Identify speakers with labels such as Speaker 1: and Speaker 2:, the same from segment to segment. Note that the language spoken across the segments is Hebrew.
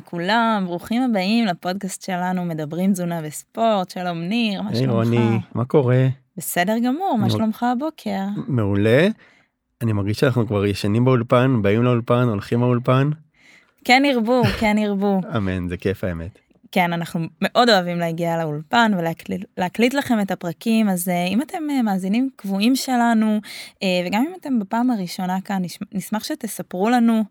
Speaker 1: לכולם, ברוכים הבאים לפודקאסט שלנו, מדברים תזונה וספורט, שלום ניר, מה
Speaker 2: היי
Speaker 1: שלומך?
Speaker 2: רוני, מה קורה?
Speaker 1: בסדר גמור, מה שלומך הבוקר?
Speaker 2: מעולה. אני מרגיש שאנחנו כבר ישנים באולפן, באים לאולפן, הולכים לאולפן.
Speaker 1: כן ירבו, כן ירבו.
Speaker 2: אמן, זה כיף האמת.
Speaker 1: כן, אנחנו מאוד אוהבים להגיע לאולפן ולהקליט להקליט לכם את הפרקים, אז אה, אם אתם אה, מאזינים קבועים שלנו, אה, וגם אם אתם בפעם הראשונה כאן, נש- נשמח שתספרו לנו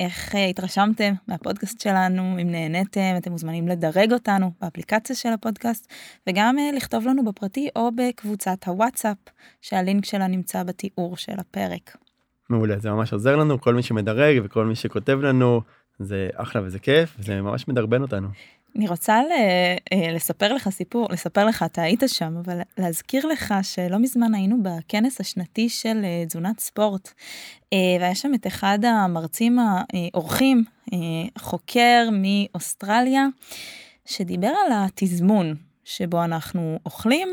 Speaker 1: איך התרשמתם מהפודקאסט שלנו, אם נהניתם, אתם מוזמנים לדרג אותנו באפליקציה של הפודקאסט, וגם לכתוב לנו בפרטי או בקבוצת הוואטסאפ, שהלינק שלה נמצא בתיאור של הפרק.
Speaker 2: מעולה, זה ממש עוזר לנו, כל מי שמדרג וכל מי שכותב לנו, זה אחלה וזה כיף, זה ממש מדרבן אותנו.
Speaker 1: אני רוצה ל- אה, לספר לך סיפור, לספר לך, אתה היית שם, אבל להזכיר לך שלא מזמן היינו בכנס השנתי של אה, תזונת ספורט, אה, והיה שם את אחד המרצים האורחים, חוקר מאוסטרליה, שדיבר על התזמון שבו אנחנו אוכלים,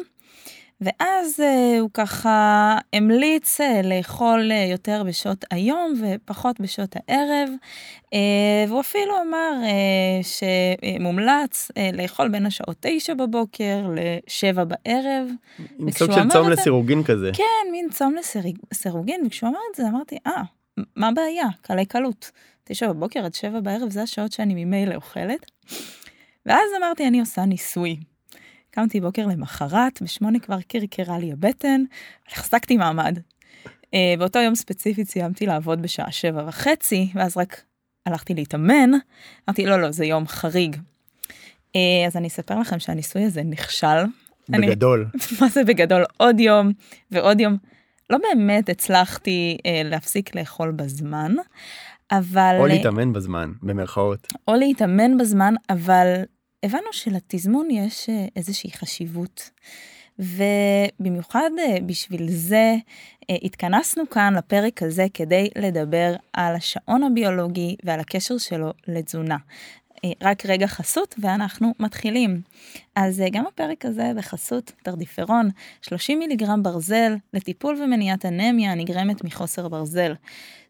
Speaker 1: ואז אה, הוא ככה המליץ אה, לאכול אה, יותר בשעות היום ופחות בשעות הערב, והוא אפילו אמר שמומלץ לאכול בין השעות 9 בבוקר ל-7 בערב. וכשהוא
Speaker 2: סוג של צום לסירוגין כזה.
Speaker 1: כן, מין צום לסירוגין, וכשהוא אמר את זה אמרתי, אה, מה הבעיה? קלי קלות. 9 בבוקר עד 7 בערב זה השעות שאני ממילא אוכלת. ואז אמרתי, אני עושה ניסוי. קמתי בוקר למחרת, בשמונה כבר קרקרה לי הבטן, החזקתי מעמד. אה, באותו יום ספציפית סיימתי לעבוד בשעה שבע וחצי, ואז רק הלכתי להתאמן. אמרתי, לא, לא, זה יום חריג. אה, אז אני אספר לכם שהניסוי הזה נכשל. אני-
Speaker 2: בגדול.
Speaker 1: מה זה בגדול עוד יום ועוד יום. לא באמת הצלחתי אה, להפסיק לאכול בזמן, אבל...
Speaker 2: או להתאמן בזמן, במרכאות.
Speaker 1: או להתאמן בזמן, אבל הבנו שלתזמון יש אה, איזושהי חשיבות. ובמיוחד אה, בשביל זה אה, התכנסנו כאן לפרק הזה כדי לדבר על השעון הביולוגי ועל הקשר שלו לתזונה. אה, רק רגע חסות ואנחנו מתחילים. אז אה, גם הפרק הזה בחסות תרדיפרון, 30 מיליגרם ברזל לטיפול ומניעת אנמיה הנגרמת מחוסר ברזל.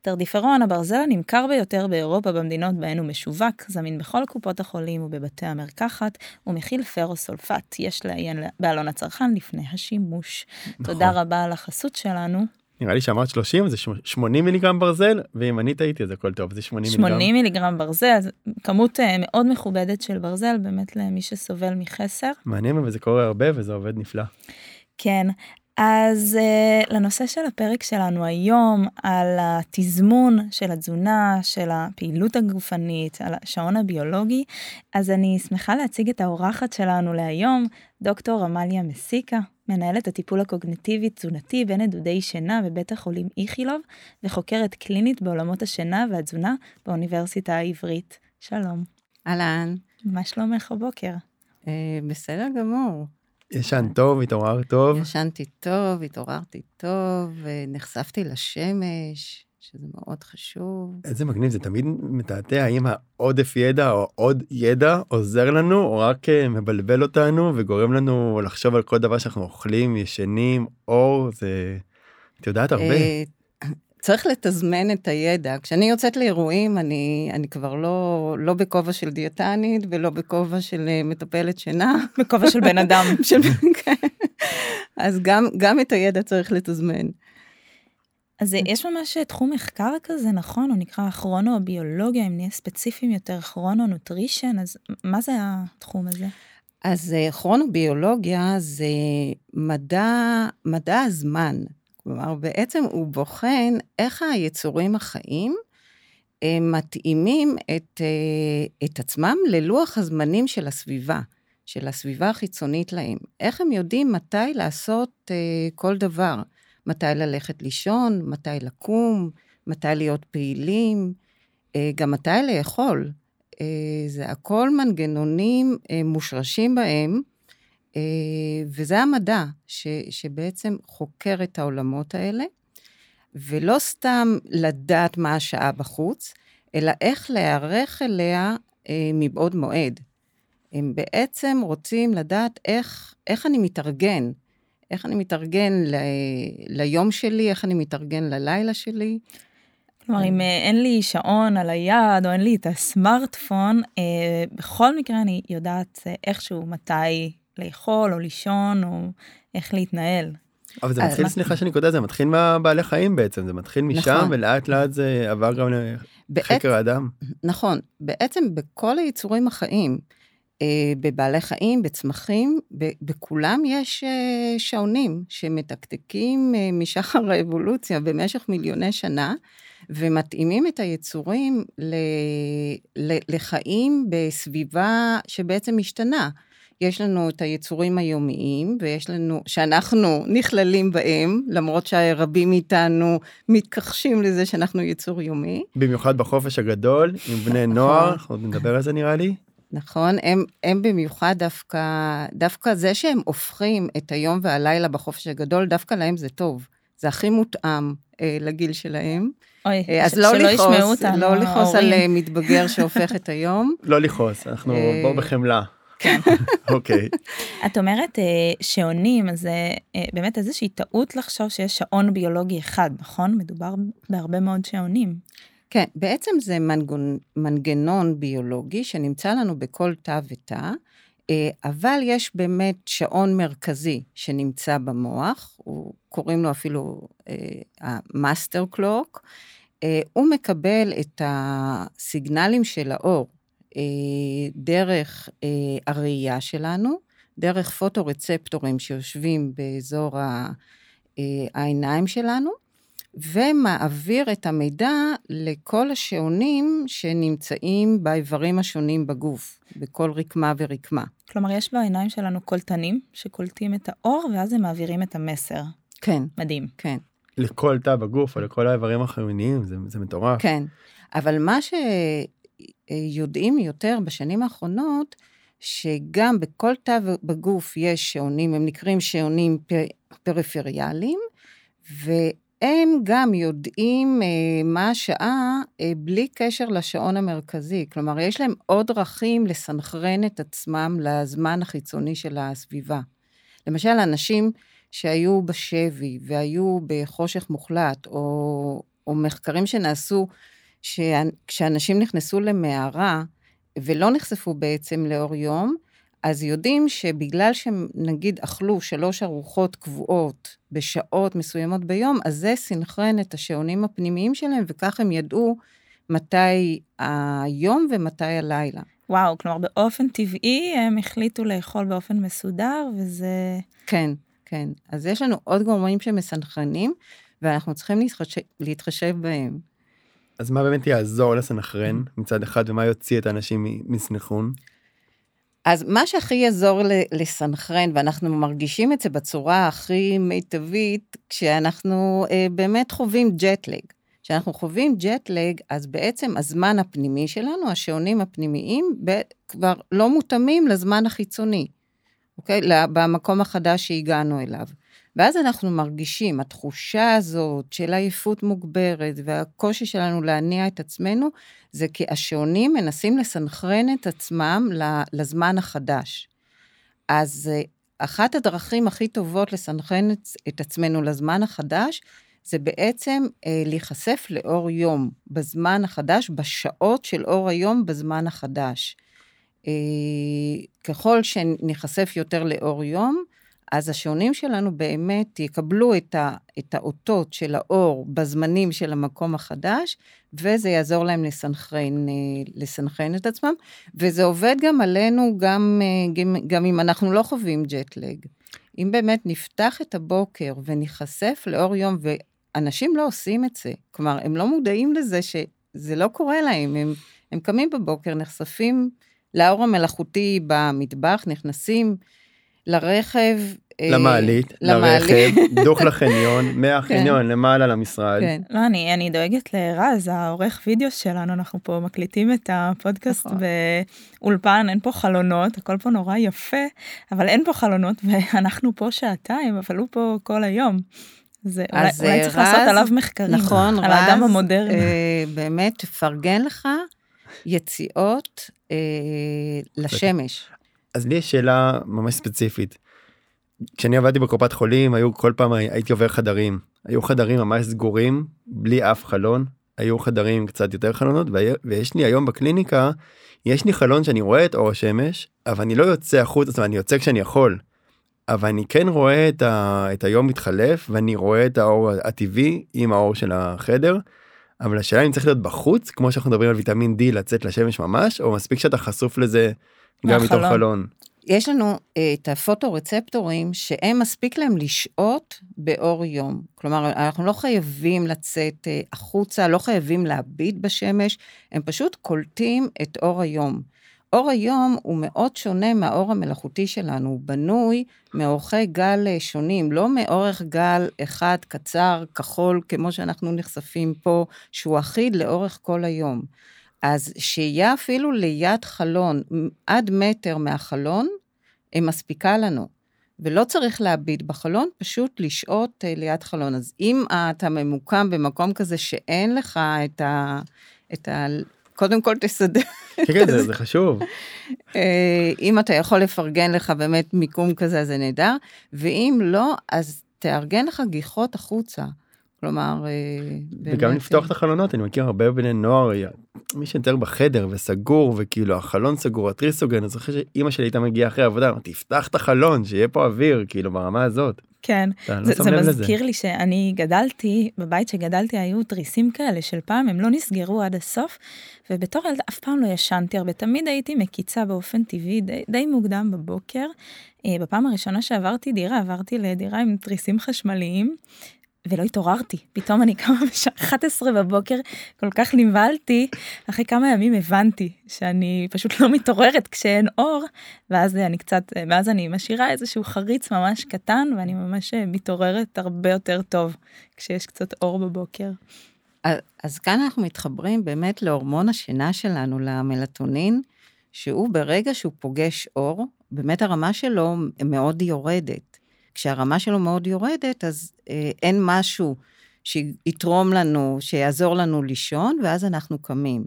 Speaker 1: תרדיפרון, הברזל הנמכר ביותר באירופה במדינות בהן הוא משווק, זמין בכל קופות החולים ובבתי המרקחת, ומכיל פרוסולפט. יש לעיין בעלון הצרכן לפני השימוש. תודה
Speaker 2: נכון.
Speaker 1: רבה על החסות שלנו.
Speaker 2: נראה לי שאמרת 30 זה 80 מיליגרם ברזל, ואם אני טעיתי אז הכל טוב, זה 80 מיליגרם.
Speaker 1: 80 מיליגרם ברזל, זו כמות אה, מאוד מכובדת של ברזל, באמת למי שסובל מחסר.
Speaker 2: מעניין אבל זה קורה הרבה וזה עובד נפלא.
Speaker 1: כן, אז uh, לנושא של הפרק שלנו היום, על התזמון של התזונה, של הפעילות הגופנית, על השעון הביולוגי, אז אני שמחה להציג את האורחת שלנו להיום, דוקטור עמליה מסיקה, מנהלת הטיפול הקוגניטיבי-תזונתי בנדודי שינה בבית החולים איכילוב, וחוקרת קלינית בעולמות השינה והתזונה באוניברסיטה העברית. שלום,
Speaker 3: אהלן,
Speaker 1: מה שלומך הבוקר?
Speaker 3: אה, בסדר גמור.
Speaker 2: ישן טוב, התעורר טוב.
Speaker 3: ישנתי טוב, התעוררתי טוב, נחשפתי לשמש, שזה מאוד חשוב.
Speaker 2: איזה מגניב זה תמיד מתעתע האם העודף ידע או עוד ידע עוזר לנו או רק אה, מבלבל אותנו וגורם לנו לחשוב על כל דבר שאנחנו אוכלים ישנים אור זה את יודעת הרבה
Speaker 3: אה, צריך לתזמן את הידע. כשאני יוצאת לאירועים, אני, אני כבר לא, לא בכובע של דיאטנית ולא בכובע של אה, מטפלת שינה.
Speaker 1: בכובע של בן אדם.
Speaker 3: של... כן. אז גם, גם את הידע צריך לתזמן.
Speaker 1: אז יש ממש תחום מחקר כזה, נכון? הוא נקרא כרונוביולוגיה, אם נהיה ספציפיים יותר, כרונונוטרישן, אז מה זה התחום הזה?
Speaker 3: אז אה, כרונוביולוגיה זה מדע, מדע הזמן. כלומר, בעצם הוא בוחן איך היצורים החיים אה, מתאימים את, אה, את עצמם ללוח הזמנים של הסביבה, של הסביבה החיצונית להם. איך הם יודעים מתי לעשות אה, כל דבר, מתי ללכת לישון, מתי לקום, מתי להיות פעילים, גם מתי לאכול. זה הכל מנגנונים מושרשים בהם, וזה המדע ש, שבעצם חוקר את העולמות האלה, ולא סתם לדעת מה השעה בחוץ, אלא איך להיערך אליה אה, מבעוד מועד. הם בעצם רוצים לדעת איך, איך אני מתארגן, איך אני מתארגן ל, ליום שלי, איך אני מתארגן ללילה שלי.
Speaker 1: כלומר, אם אה, אין לי שעון על היד או אין לי את הסמארטפון, אה, בכל מקרה אני יודעת אה, איכשהו מתי לאכול או לישון או איך להתנהל.
Speaker 2: אבל זה מתחיל, סליחה שאני קוטע, זה מתחיל מהבעלי חיים בעצם, זה מתחיל משם
Speaker 3: נכון.
Speaker 2: ולאט לאט זה עבר גם לחקר האדם.
Speaker 3: נכון, בעצם בכל היצורים החיים, אה, בבעלי חיים, בצמחים, בכולם יש אה, שעונים שמתקתקים אה, משחר האבולוציה במשך מיליוני שנה, ומתאימים את היצורים ל, ל, לחיים בסביבה שבעצם משתנה. יש לנו את היצורים היומיים, ויש לנו, שאנחנו נכללים בהם, למרות שרבים מאיתנו מתכחשים לזה שאנחנו יצור יומי.
Speaker 2: במיוחד בחופש הגדול עם בני
Speaker 3: נכון.
Speaker 2: נוער, אנחנו עוד נדבר על זה נראה לי.
Speaker 3: נכון, הם, הם במיוחד דווקא, דווקא זה שהם הופכים את היום והלילה בחופש הגדול, דווקא להם זה טוב. זה הכי מותאם אה, לגיל שלהם.
Speaker 1: אוי,
Speaker 3: אה, אז
Speaker 1: ש-
Speaker 3: לא
Speaker 1: שלא ישמעו
Speaker 3: לכעוס,
Speaker 1: אותנו
Speaker 3: לא לכעוס על אה. מתבגר שהופך את היום.
Speaker 2: לא לכעוס, אנחנו
Speaker 3: אה,
Speaker 2: בואו בחמלה.
Speaker 1: כן.
Speaker 2: אוקיי.
Speaker 1: את אומרת אה, שעונים, אז זה אה, באמת איזושהי טעות לחשוב שיש שעון ביולוגי אחד, נכון? מדובר בהרבה מאוד שעונים.
Speaker 3: כן, בעצם זה מנגון, מנגנון ביולוגי שנמצא לנו בכל תא ותא, אה, אבל יש באמת שעון מרכזי שנמצא במוח, הוא, קוראים לו אפילו אה, ה master clock, אה, הוא מקבל את הסיגנלים של האור אה, דרך אה, הראייה שלנו, דרך פוטורצפטורים שיושבים באזור ה- אה, העיניים שלנו, ומעביר את המידע לכל השעונים שנמצאים באיברים השונים בגוף, בכל רקמה ורקמה.
Speaker 1: כלומר, יש בעיניים שלנו קולטנים שקולטים את האור, ואז הם מעבירים את המסר.
Speaker 3: כן,
Speaker 1: מדהים.
Speaker 3: כן,
Speaker 2: לכל תא בגוף או לכל האיברים החיוניים, זה, זה מטורף.
Speaker 3: כן. אבל מה שיודעים יותר בשנים האחרונות, שגם בכל תא בגוף יש שעונים, הם נקראים שעונים פריפריאליים, והם גם יודעים אה, מה השעה אה, בלי קשר לשעון המרכזי. כלומר, יש להם עוד דרכים לסנכרן את עצמם לזמן החיצוני של הסביבה. למשל, אנשים שהיו בשבי והיו בחושך מוחלט, או, או מחקרים שנעשו כשאנשים נכנסו למערה ולא נחשפו בעצם לאור יום, אז יודעים שבגלל שהם נגיד אכלו שלוש ארוחות קבועות בשעות מסוימות ביום, אז זה סינכרן את השעונים הפנימיים שלהם, וכך הם ידעו מתי היום ומתי הלילה.
Speaker 1: וואו, כלומר, באופן טבעי הם החליטו לאכול באופן מסודר, וזה...
Speaker 3: כן, כן. אז יש לנו עוד גורמים שמסנכרנים, ואנחנו צריכים להתחשב, להתחשב בהם.
Speaker 2: אז מה באמת יעזור לסנכרן מצד אחד ומה יוציא את האנשים מסנכרון?
Speaker 3: אז מה שהכי יעזור לסנכרן, ואנחנו מרגישים את זה בצורה הכי מיטבית, כשאנחנו אה, באמת חווים ג'טלג. כשאנחנו חווים ג'טלג, אז בעצם הזמן הפנימי שלנו, השעונים הפנימיים, ב- כבר לא מותאמים לזמן החיצוני, אוקיי? במקום החדש שהגענו אליו. ואז אנחנו מרגישים, התחושה הזאת של עייפות מוגברת והקושי שלנו להניע את עצמנו, זה כי השעונים מנסים לסנכרן את עצמם לזמן החדש. אז אה, אחת הדרכים הכי טובות לסנכרן את, את עצמנו לזמן החדש, זה בעצם אה, להיחשף לאור יום בזמן החדש, בשעות של אור היום בזמן החדש. אה, ככל שניחשף יותר לאור יום, אז השעונים שלנו באמת יקבלו את, ה, את האותות של האור בזמנים של המקום החדש, וזה יעזור להם לסנכרן, לסנכרן את עצמם, וזה עובד גם עלינו, גם, גם, גם אם אנחנו לא חווים ג'טלג. אם באמת נפתח את הבוקר וניחשף לאור יום, ואנשים לא עושים את זה, כלומר, הם לא מודעים לזה שזה לא קורה להם, הם, הם קמים בבוקר, נחשפים לאור המלאכותי במטבח, נכנסים לרכב,
Speaker 2: למעלית, לרכב, דוך לחניון, מהחניון למעלה למשרד.
Speaker 3: כן.
Speaker 1: לא, אני, אני דואגת לרז, העורך וידאו שלנו, אנחנו פה מקליטים את הפודקאסט
Speaker 3: נכון.
Speaker 1: באולפן, אין פה חלונות, הכל פה נורא יפה, אבל אין פה חלונות, ואנחנו פה שעתיים, אבל הוא פה כל היום. זה אולי,
Speaker 3: אז,
Speaker 1: אולי
Speaker 3: אה,
Speaker 1: צריך
Speaker 3: רז,
Speaker 1: לעשות עליו מחקרים,
Speaker 3: נכון,
Speaker 1: על האדם המודרני.
Speaker 3: אה, באמת, תפרגן לך יציאות אה, לשמש.
Speaker 2: אז לי יש שאלה ממש ספציפית. כשאני עבדתי בקופת חולים היו כל פעם הייתי עובר חדרים היו חדרים ממש סגורים בלי אף חלון היו חדרים קצת יותר חלונות ויש לי היום בקליניקה יש לי חלון שאני רואה את אור השמש אבל אני לא יוצא החוצה זאת אומרת, אני יוצא כשאני יכול. אבל אני כן רואה את, ה, את היום מתחלף ואני רואה את האור הטבעי עם האור של החדר. אבל השאלה אם צריך להיות בחוץ כמו שאנחנו מדברים על ויטמין D לצאת לשמש ממש או מספיק שאתה חשוף לזה גם מתוך חלון.
Speaker 3: יש לנו אה, את הפוטו-רצפטורים שהם מספיק להם לשהות באור יום. כלומר, אנחנו לא חייבים לצאת אה, החוצה, לא חייבים להביט בשמש, הם פשוט קולטים את אור היום. אור היום הוא מאוד שונה מהאור המלאכותי שלנו, הוא בנוי מאורכי גל אה, שונים, לא מאורך גל אחד קצר, כחול, כמו שאנחנו נחשפים פה, שהוא אחיד לאורך כל היום. אז שהייה אפילו ליד חלון, עד מטר מהחלון, היא מספיקה לנו. ולא צריך להביט בחלון, פשוט לשהות אה, ליד חלון. אז אם אתה ממוקם במקום כזה שאין לך את ה... את ה קודם כל תסדר.
Speaker 2: כן, כן, זה, זה חשוב.
Speaker 3: אה, אם אתה יכול לפרגן לך באמת מיקום כזה, זה נהדר, ואם לא, אז תארגן לך גיחות החוצה. כלומר,
Speaker 2: אה, באמת... וגם לפתוח את החלונות, אני מכיר הרבה בני נוער, מי שיותר בחדר וסגור וכאילו החלון סגור, התריס סוגר, אני זוכר שאימא שלי הייתה מגיעה אחרי עבודה, אמרתי, תפתח את החלון, שיהיה פה אוויר, כאילו ברמה הזאת.
Speaker 1: כן, לא זה, זה מזכיר לזה. לי שאני גדלתי, בבית שגדלתי היו תריסים כאלה של פעם, הם לא נסגרו עד הסוף, ובתור ילדה אף פעם לא ישנתי הרבה, תמיד הייתי מקיצה באופן טבעי די, די מוקדם בבוקר. אה, בפעם הראשונה שעברתי דירה, עברתי לדירה עם תריסים חשמליים, ולא התעוררתי. פתאום אני קמה בשעה 11 בבוקר, כל כך נבהלתי, אחרי כמה ימים הבנתי שאני פשוט לא מתעוררת כשאין אור, ואז אני קצת, ואז אני משאירה איזשהו חריץ ממש קטן, ואני ממש מתעוררת הרבה יותר טוב כשיש קצת אור בבוקר.
Speaker 3: אז, אז כאן אנחנו מתחברים באמת להורמון השינה שלנו, למלטונין, שהוא ברגע שהוא פוגש אור, באמת הרמה שלו מאוד יורדת. כשהרמה שלו מאוד יורדת, אז אה, אין משהו שיתרום לנו, שיעזור לנו לישון, ואז אנחנו קמים.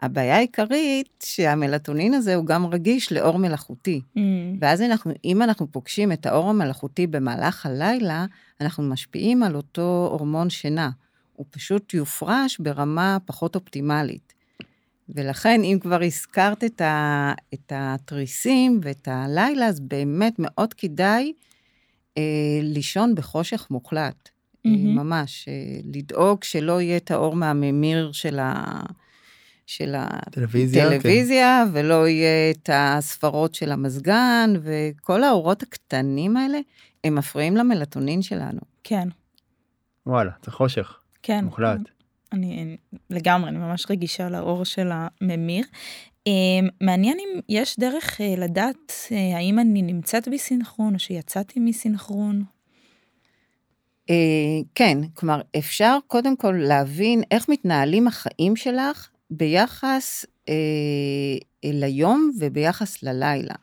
Speaker 3: הבעיה העיקרית, שהמלטונין הזה הוא גם רגיש לאור מלאכותי. Mm. ואז אנחנו, אם אנחנו פוגשים את האור המלאכותי במהלך הלילה, אנחנו משפיעים על אותו הורמון שינה. הוא פשוט יופרש ברמה פחות אופטימלית. ולכן, אם כבר הזכרת את, ה, את התריסים ואת הלילה, אז באמת מאוד כדאי לישון בחושך מוחלט, mm-hmm. ממש, אה, לדאוג שלא יהיה את האור מהממיר של ה... של הטלוויזיה, כן. ולא יהיה את הספרות של המזגן, וכל האורות הקטנים האלה, הם מפריעים למלטונין שלנו.
Speaker 1: כן.
Speaker 2: וואלה, זה חושך.
Speaker 1: כן.
Speaker 2: מוחלט.
Speaker 1: אני לגמרי, אני ממש רגישה לאור של הממיר. אמ, מעניין אם יש דרך אה, לדעת אה, האם אני נמצאת בסינכרון או שיצאתי מסינכרון.
Speaker 3: אה, כן, כלומר, אפשר קודם כל להבין איך מתנהלים החיים שלך ביחס ליום וביחס ללילה.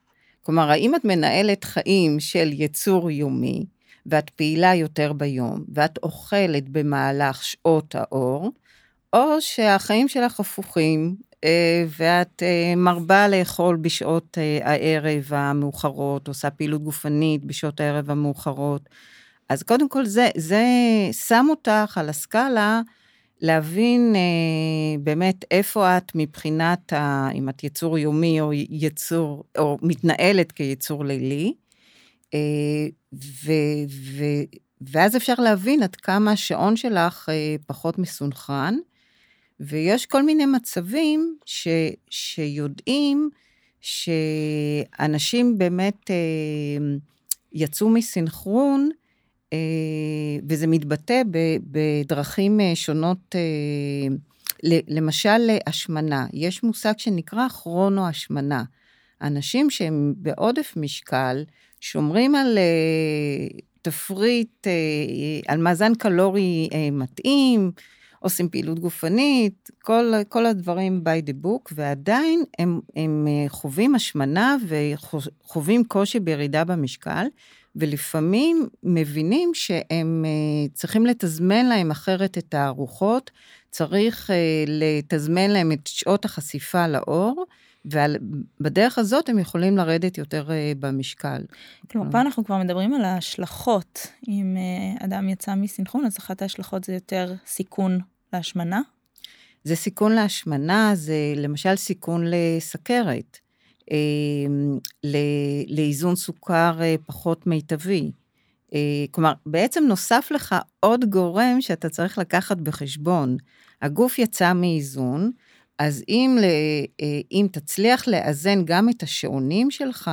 Speaker 3: כלומר, האם את מנהלת חיים של יצור יומי, ואת פעילה יותר ביום, ואת אוכלת במהלך שעות האור, או שהחיים שלך הפוכים, ואת אה, מרבה לאכול בשעות אה, הערב המאוחרות, עושה פעילות גופנית בשעות הערב המאוחרות. אז קודם כל זה, זה שם אותך על הסקאלה להבין באמת איפה את מבחינת, ה, אם את יצור יומי או יצור, או מתנהלת כיצור לילי. ו, ו, ואז אפשר להבין עד כמה השעון שלך פחות מסונכרן. ויש כל מיני מצבים ש, שיודעים שאנשים באמת אה, יצאו מסנכרון, אה, וזה מתבטא ב, בדרכים אה, שונות, אה, למשל השמנה. יש מושג שנקרא כרונו-השמנה. אנשים שהם בעודף משקל, שומרים על אה, תפריט, אה, על מאזן קלורי אה, מתאים, עושים פעילות גופנית, כל, כל הדברים by the book, ועדיין הם, הם אה, חווים השמנה וחווים קושי בירידה במשקל, ולפעמים מבינים שהם אה, צריכים לתזמן להם אחרת את הארוחות, צריך אה, לתזמן להם את שעות החשיפה לאור, ובדרך הזאת הם יכולים לרדת יותר במשקל.
Speaker 1: כלומר, פה אנחנו כבר מדברים על ההשלכות. אם אדם יצא מסינכרון, אז אחת ההשלכות זה יותר סיכון להשמנה?
Speaker 3: זה סיכון להשמנה, זה למשל סיכון לסכרת, אה, לאיזון סוכר אה, פחות מיטבי. אה, כלומר, בעצם נוסף לך עוד גורם שאתה צריך לקחת בחשבון. הגוף יצא מאיזון, אז אם, אם תצליח לאזן גם את השעונים שלך,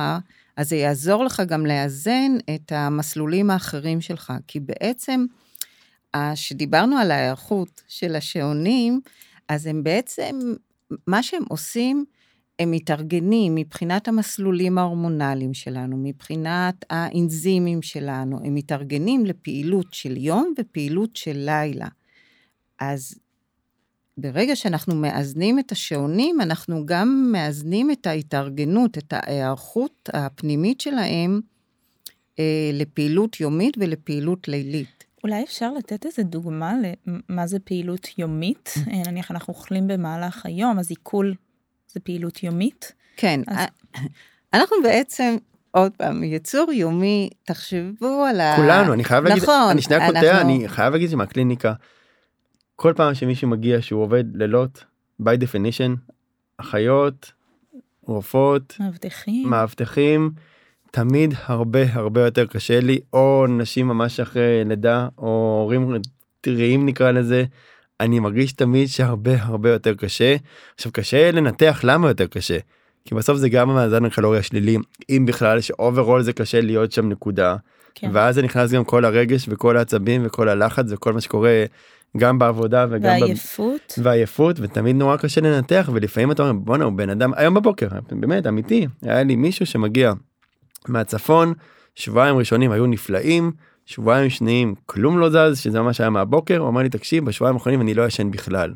Speaker 3: אז זה יעזור לך גם לאזן את המסלולים האחרים שלך. כי בעצם, כשדיברנו על ההיערכות של השעונים, אז הם בעצם, מה שהם עושים, הם מתארגנים מבחינת המסלולים ההורמונליים שלנו, מבחינת האנזימים שלנו, הם מתארגנים לפעילות של יום ופעילות של לילה. אז ברגע שאנחנו מאזנים את השעונים, אנחנו גם מאזנים את ההתארגנות, את ההיערכות הפנימית שלהם אה, לפעילות יומית ולפעילות לילית.
Speaker 1: אולי אפשר לתת איזה דוגמה למה זה פעילות יומית? אה, נניח אנחנו אוכלים במהלך היום, אז עיכול זה פעילות יומית?
Speaker 3: כן, אז... אנחנו בעצם עוד פעם, יצור יומי, תחשבו על ה...
Speaker 2: כולנו, אני חייב להגיד, נכון, אני שנייה קוטע, אנחנו... אני חייב להגיד שמהקליניקה, כל פעם שמישהו מגיע שהוא עובד לילות, by definition, אחיות, רופאות,
Speaker 1: מאבטחים,
Speaker 2: מאבטחים, תמיד הרבה הרבה יותר קשה לי, או נשים ממש אחרי לידה, או הורים טריים נקרא לזה, אני מרגיש תמיד שהרבה הרבה יותר קשה. עכשיו קשה לנתח למה יותר קשה. כי בסוף זה גם המאזן הקלורי השלילי אם בכלל ש overall זה קשה להיות שם נקודה. כן. ואז זה נכנס גם כל הרגש וכל העצבים וכל הלחץ וכל מה שקורה גם בעבודה וגם
Speaker 1: והעייפות
Speaker 2: ב... והעייפות ותמיד נורא קשה לנתח ולפעמים אתה אומר בואנה הוא בן אדם היום בבוקר באמת אמיתי היה לי מישהו שמגיע מהצפון שבועיים ראשונים היו נפלאים שבועיים שניים כלום לא זז שזה ממש היה מהבוקר הוא אמר לי תקשיב בשבועיים האחרונים אני לא ישן בכלל.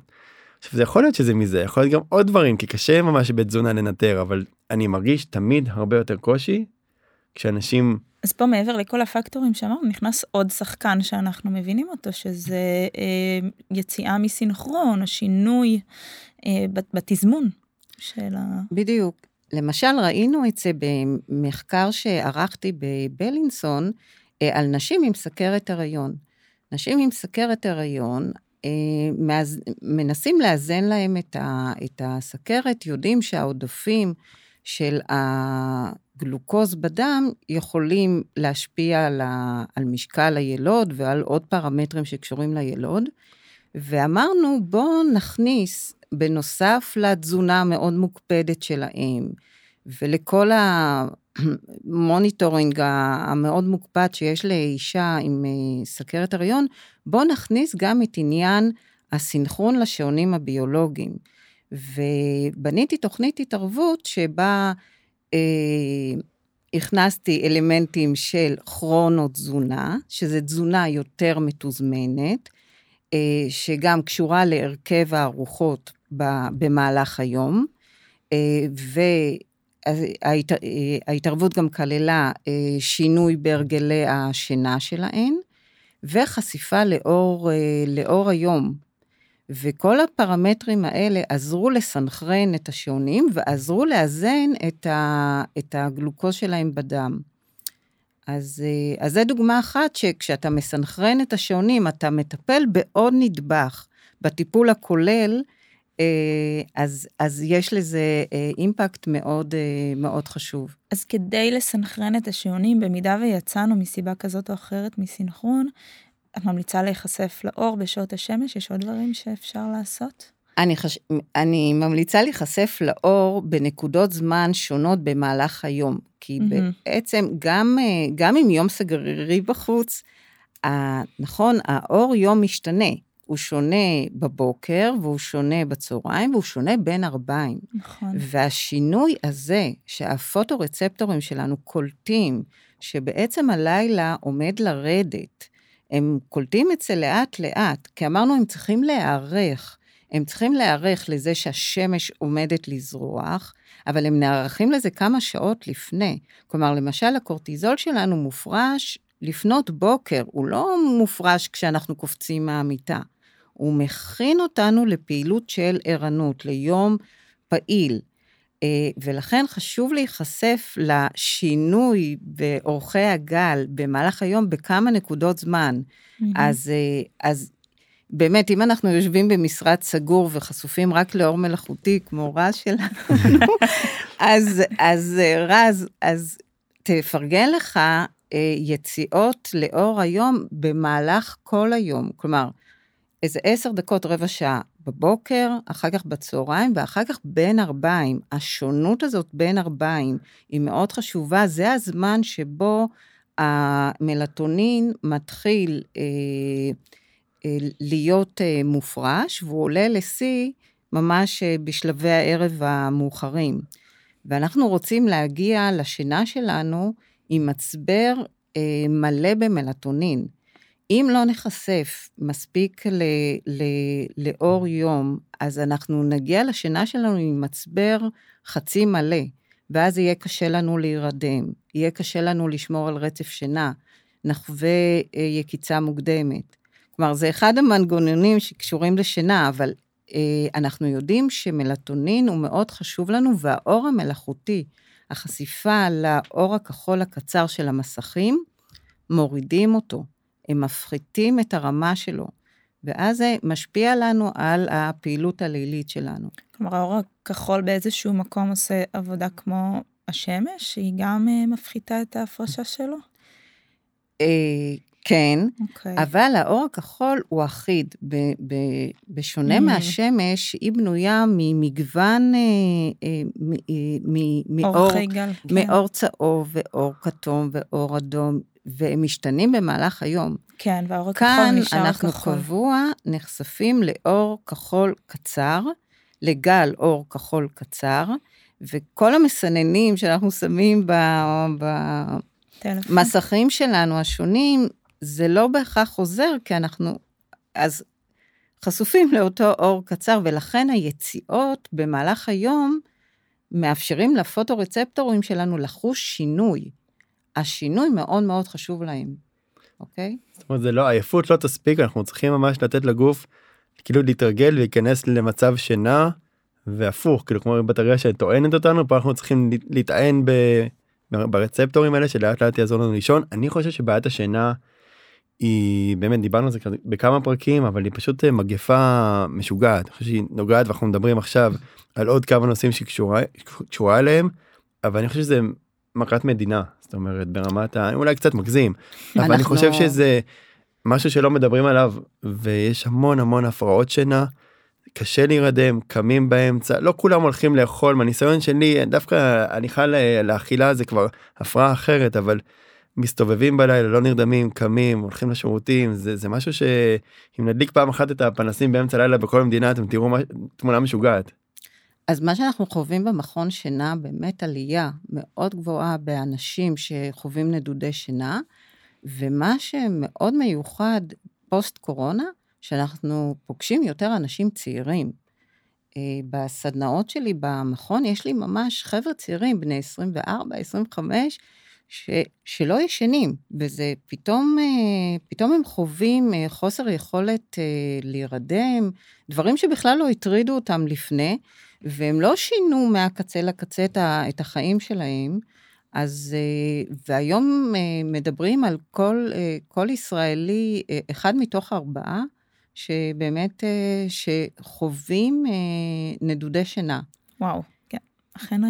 Speaker 2: עכשיו זה יכול להיות שזה מזה יכול להיות גם עוד דברים כי קשה ממש בתזונה לנטר אבל אני מרגיש תמיד הרבה יותר קושי כשאנשים
Speaker 1: אז פה מעבר לכל הפקטורים שאמרנו נכנס עוד שחקן שאנחנו מבינים אותו שזה אה, יציאה מסינכרון השינוי אה, בתזמון של ה...
Speaker 3: בדיוק. למשל ראינו את זה במחקר שערכתי בבלינסון אה, על נשים עם סכרת הריון. נשים עם סכרת הריון, אה, מנסים לאזן להם את, הסכרת, יודעים שהעודפים של הגלוקוז בדם יכולים להשפיע על משקל הילוד ועל עוד פרמטרים שקשורים לילוד. ואמרנו, בואו נכניס, בנוסף לתזונה המאוד מוקפדת שלהם, ולכל ה monitoring המאוד מוקפד שיש לאישה עם אה, סכרת הריון, בואו נכניס גם את עניין הסינכרון לשעונים הביולוגיים. ובניתי תוכנית התערבות שבה אה, הכנסתי אלמנטים של כרונו-תזונה, שזה תזונה יותר מתוזמנת, אה, שגם קשורה להרכב הארוחות במהלך היום, אה, וההתערבות גם כללה אה, שינוי בהרגלי השינה שלהן, וחשיפה לאור, אה, לאור היום. וכל הפרמטרים האלה עזרו לסנכרן את השעונים ועזרו לאזן את, ה, את הגלוקוז שלהם בדם. אז, אה, אז זה דוגמה אחת שכשאתה מסנכרן את השעונים, אתה מטפל בעוד נדבך בטיפול הכולל, אה, אז, אז יש לזה אה, אימפקט מאוד, מאוד חשוב.
Speaker 1: אז כדי לסנכרן את השעונים, במידה ויצאנו מסיבה כזאת או אחרת מסינכרון, את ממליצה להיחשף לאור בשעות השמש? יש עוד דברים שאפשר לעשות?
Speaker 3: אני, חש... אני ממליצה להיחשף לאור בנקודות זמן שונות במהלך היום, כי mm-hmm. בעצם גם, אה, גם אם יום סגרירי בחוץ, נכון, האור יום משתנה. הוא שונה בבוקר, והוא שונה בצהריים, והוא שונה בין ארבעים.
Speaker 1: נכון.
Speaker 3: והשינוי הזה, שהפוטורצפטורים שלנו קולטים, שבעצם הלילה עומד לרדת, הם קולטים את זה לאט-לאט, כי אמרנו, הם צריכים להיערך. הם צריכים להיערך לזה שהשמש עומדת לזרוח, אבל הם נערכים לזה כמה שעות לפני. כלומר, למשל, הקורטיזול שלנו מופרש לפנות בוקר, הוא לא מופרש כשאנחנו קופצים מהמיטה. הוא מכין אותנו לפעילות של ערנות, ליום פעיל. אה, ולכן חשוב להיחשף לשינוי באורכי הגל במהלך היום בכמה נקודות זמן. Mm-hmm. אז, אה, אז באמת, אם אנחנו יושבים במשרד סגור וחשופים רק לאור מלאכותי, כמו רז שלנו, אז, אז רז, אז תפרגן לך אה, יציאות לאור היום במהלך כל היום. כלומר, איזה עשר דקות, רבע שעה בבוקר, אחר כך בצהריים, ואחר כך בין ארבעים. השונות הזאת בין ארבעים היא מאוד חשובה, זה הזמן שבו המלטונין מתחיל אה, אה, להיות אה, מופרש, והוא עולה לשיא ממש אה, בשלבי הערב המאוחרים. ואנחנו רוצים להגיע לשינה שלנו עם מצבר אה, מלא במלטונין. אם לא נחשף מספיק ל, ל, לאור יום, אז אנחנו נגיע לשינה שלנו עם מצבר חצי מלא, ואז יהיה קשה לנו להירדם, יהיה קשה לנו לשמור על רצף שינה, נחווה אה, יקיצה מוקדמת. כלומר, זה אחד המנגנונים שקשורים לשינה, אבל אה, אנחנו יודעים שמלטונין הוא מאוד חשוב לנו, והאור המלאכותי, החשיפה לאור הכחול הקצר של המסכים, מורידים אותו. הם מפחיתים את הרמה שלו, ואז זה משפיע לנו על הפעילות הלילית שלנו.
Speaker 1: כלומר, האור הכחול באיזשהו מקום עושה עבודה כמו השמש, שהיא גם uh, מפחיתה את ההפרשה שלו?
Speaker 3: Uh, כן, okay. אוקיי. אבל האור הכחול הוא אחיד. ב, ב, בשונה mm. מהשמש, היא בנויה ממגוון, אה, אה, מאור, כן. מאור צהוב ואור כתום ואור אדום, והם משתנים במהלך היום.
Speaker 1: כן, והאור הכחול נשאר כחול.
Speaker 3: כאן אנחנו קבוע נחשפים לאור כחול קצר, לגל אור כחול קצר, וכל המסננים שאנחנו שמים במסכים שלנו השונים, זה לא בהכרח עוזר, כי אנחנו אז חשופים לאותו אור קצר, ולכן היציאות במהלך היום מאפשרים לפוטורצפטורים שלנו לחוש שינוי. השינוי מאוד מאוד חשוב להם, אוקיי?
Speaker 2: זאת אומרת, זה לא, עייפות לא תספיק, אנחנו צריכים ממש לתת לגוף כאילו להתרגל ולהיכנס למצב שינה, והפוך, כאילו כמו בטריה שטוענת אותנו, פה אנחנו צריכים להטען ב... ברצפטורים האלה שלאט לאט יעזור לנו לישון. אני חושב שבעיית השינה היא באמת דיברנו על זה בכמה פרקים אבל היא פשוט אה, מגפה משוגעת. אני חושב שהיא נוגעת ואנחנו מדברים עכשיו על עוד כמה נושאים שקשורה אליהם אבל אני חושב שזה מכת מדינה זאת אומרת ברמת ה... אולי קצת מגזים. אבל אני חושב שזה משהו שלא מדברים עליו ויש המון המון הפרעות שינה. קשה להירדם קמים באמצע לא כולם הולכים לאכול מהניסיון שלי דווקא אני חל לאכילה זה כבר הפרעה אחרת אבל מסתובבים בלילה לא נרדמים קמים הולכים לשירותים זה זה משהו שאם נדליק פעם אחת את הפנסים באמצע הלילה בכל המדינה אתם תראו מה, תמונה משוגעת.
Speaker 3: אז מה שאנחנו חווים במכון שינה, באמת עלייה מאוד גבוהה באנשים שחווים נדודי שינה, ומה שמאוד מיוחד פוסט קורונה, שאנחנו פוגשים יותר אנשים צעירים. אה, בסדנאות שלי במכון יש לי ממש חבר'ה צעירים, בני 24, 25, ש, שלא ישנים, וזה פתאום, אה, פתאום הם חווים אה, חוסר יכולת להירדם, דברים שבכלל לא הטרידו אותם לפני, והם לא שינו מהקצה לקצה את החיים שלהם. אז, אה, והיום אה, מדברים על כל, אה, כל ישראלי, אחד מתוך ארבעה, שבאמת, שחווים נדודי שינה.
Speaker 1: וואו, כן, אכן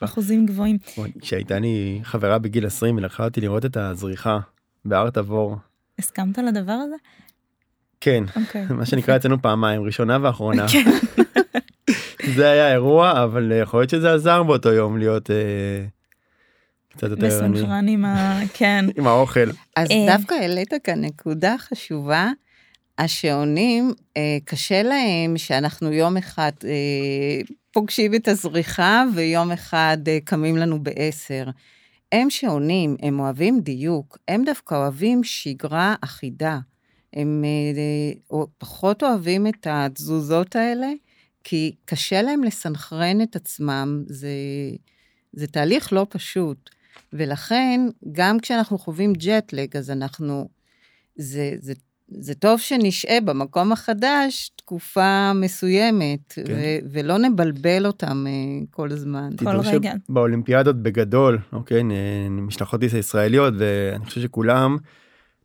Speaker 1: אחוזים גבוהים.
Speaker 2: כשהייתה לי חברה בגיל 20 ולקחה אותי לראות את הזריחה בהר תבור.
Speaker 1: הסכמת לדבר הזה?
Speaker 2: כן, okay. אוקיי. מה שנקרא אצלנו פעמיים, ראשונה ואחרונה. זה היה אירוע אבל יכול להיות שזה עזר באותו יום להיות אה, קצת יותר
Speaker 1: מסונכרן עם ה... כן.
Speaker 2: עם האוכל.
Speaker 3: אז אה. דווקא העלית כאן נקודה חשובה. השעונים, אה, קשה להם שאנחנו יום אחד אה, פוגשים את הזריחה ויום אחד אה, קמים לנו בעשר. הם שעונים, הם אוהבים דיוק, הם דווקא אוהבים שגרה אחידה. הם אה, פחות אוהבים את התזוזות האלה, כי קשה להם לסנכרן את עצמם, זה, זה תהליך לא פשוט. ולכן, גם כשאנחנו חווים ג'טלג, אז אנחנו, זה, זה, זה טוב שנשעה במקום החדש תקופה מסוימת, כן. ו- ולא נבלבל אותם uh, כל הזמן.
Speaker 1: כל רגע.
Speaker 2: באולימפיאדות בגדול, אוקיי, משלחות ישראליות, ואני חושב שכולם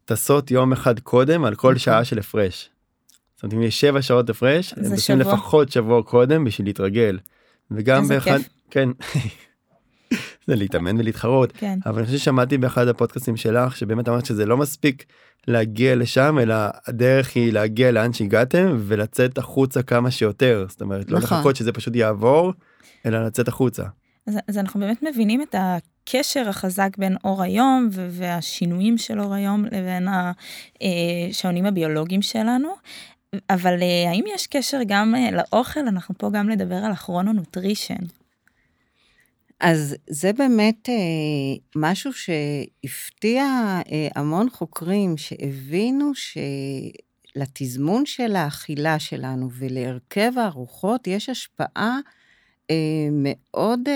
Speaker 2: טסות יום אחד קודם על כל נכון. שעה של הפרש. זאת אומרת אם יש 7 שעות הפרש, הם
Speaker 1: זה
Speaker 2: צריכים
Speaker 1: שבוע.
Speaker 2: לפחות שבוע קודם בשביל להתרגל. וגם באחד,
Speaker 1: כיף.
Speaker 2: כן, זה להתאמן ולהתחרות.
Speaker 1: כן.
Speaker 2: אבל אני חושב ששמעתי באחד הפודקאסטים שלך שבאמת אמרת שזה לא מספיק להגיע לשם אלא הדרך היא להגיע לאן שהגעתם ולצאת החוצה כמה שיותר זאת אומרת לא
Speaker 3: נכון.
Speaker 2: לחכות שזה פשוט יעבור אלא לצאת החוצה.
Speaker 1: אז, אז אנחנו באמת מבינים את הקשר החזק בין אור היום והשינויים של אור היום לבין השעונים הביולוגיים שלנו. אבל אה, האם יש קשר גם אה, לאוכל? אנחנו פה גם לדבר על הכרונונוטרישן.
Speaker 3: אז זה באמת אה, משהו שהפתיע אה, המון חוקרים שהבינו שלתזמון של האכילה שלנו ולהרכב הארוחות יש השפעה מאוד, אה,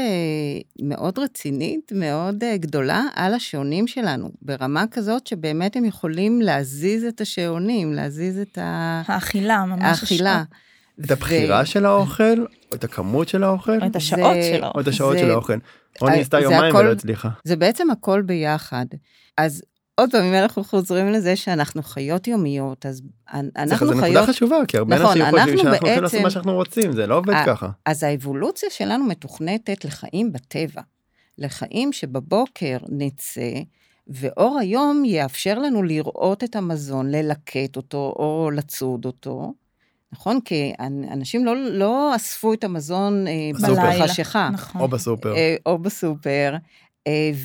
Speaker 3: מאוד רצינית, מאוד אה, גדולה על השעונים שלנו, ברמה כזאת שבאמת הם יכולים להזיז את השעונים, להזיז את ה-
Speaker 1: האכילה, ממש
Speaker 3: האכילה.
Speaker 1: השעות.
Speaker 2: את הבחירה של האוכל או את הכמות של האוכל
Speaker 1: או את השעות
Speaker 3: זה-
Speaker 1: שלו.
Speaker 2: או את השעות
Speaker 3: זה-
Speaker 2: של האוכל. רוני
Speaker 3: אה,
Speaker 2: עשתה
Speaker 3: זה
Speaker 2: יומיים
Speaker 3: הכל-
Speaker 2: ולא הצליחה.
Speaker 3: זה בעצם הכל ביחד. אז עוד פעם, אם אנחנו חוזרים לזה שאנחנו חיות יומיות, אז אנ- אנחנו
Speaker 2: זה נקודה
Speaker 3: חיות...
Speaker 2: חשובה כי הרבה
Speaker 3: נכון,
Speaker 2: אנשים חושבים
Speaker 3: אנחנו
Speaker 2: שאנחנו הולכים לעשות
Speaker 3: בעצם-
Speaker 2: מה שאנחנו רוצים זה לא עובד
Speaker 3: אה,
Speaker 2: ככה.
Speaker 3: אז האבולוציה שלנו מתוכנתת לחיים בטבע. לחיים שבבוקר נצא, ואור היום יאפשר לנו לראות את המזון, ללקט אותו או לצוד אותו. נכון? כי אנ- אנשים לא, לא אספו את המזון אה,
Speaker 2: בסופר.
Speaker 3: בחשיכה.
Speaker 1: נכון.
Speaker 2: או בסופר.
Speaker 3: אה, או בסופר,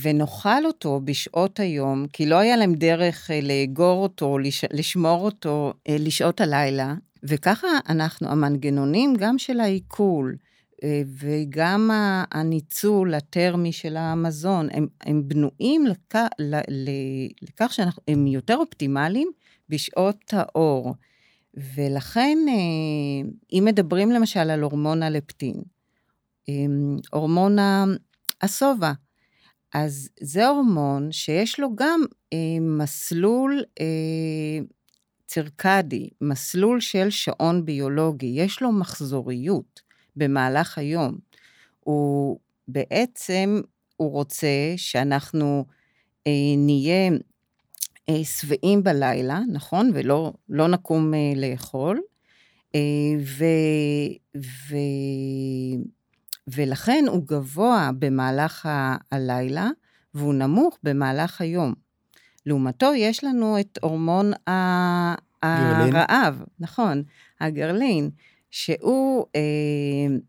Speaker 3: ונאכל אותו בשעות היום, כי לא היה להם דרך אה, לאגור אותו, לש- לשמור אותו אה, לשעות הלילה, וככה אנחנו, המנגנונים גם של העיכול, אה, וגם הניצול הטרמי של המזון, הם, הם בנויים לכ, לכך שהם יותר אופטימליים בשעות האור. ולכן, אה, אם מדברים למשל על הורמון הלפטין, אה, הורמון השובע, אז זה הורמון שיש לו גם אה, מסלול אה, צירקדי, מסלול של שעון ביולוגי, יש לו מחזוריות במהלך היום. הוא בעצם, הוא רוצה שאנחנו אה, נהיה אה, שבעים בלילה, נכון? ולא לא נקום אה, לאכול. אה, ו, ו, ולכן הוא גבוה במהלך ה- הלילה, והוא נמוך במהלך היום. לעומתו, יש לנו את הורמון ה-
Speaker 2: גרלין.
Speaker 3: הרעב, נכון, הגרלין, שהוא אה,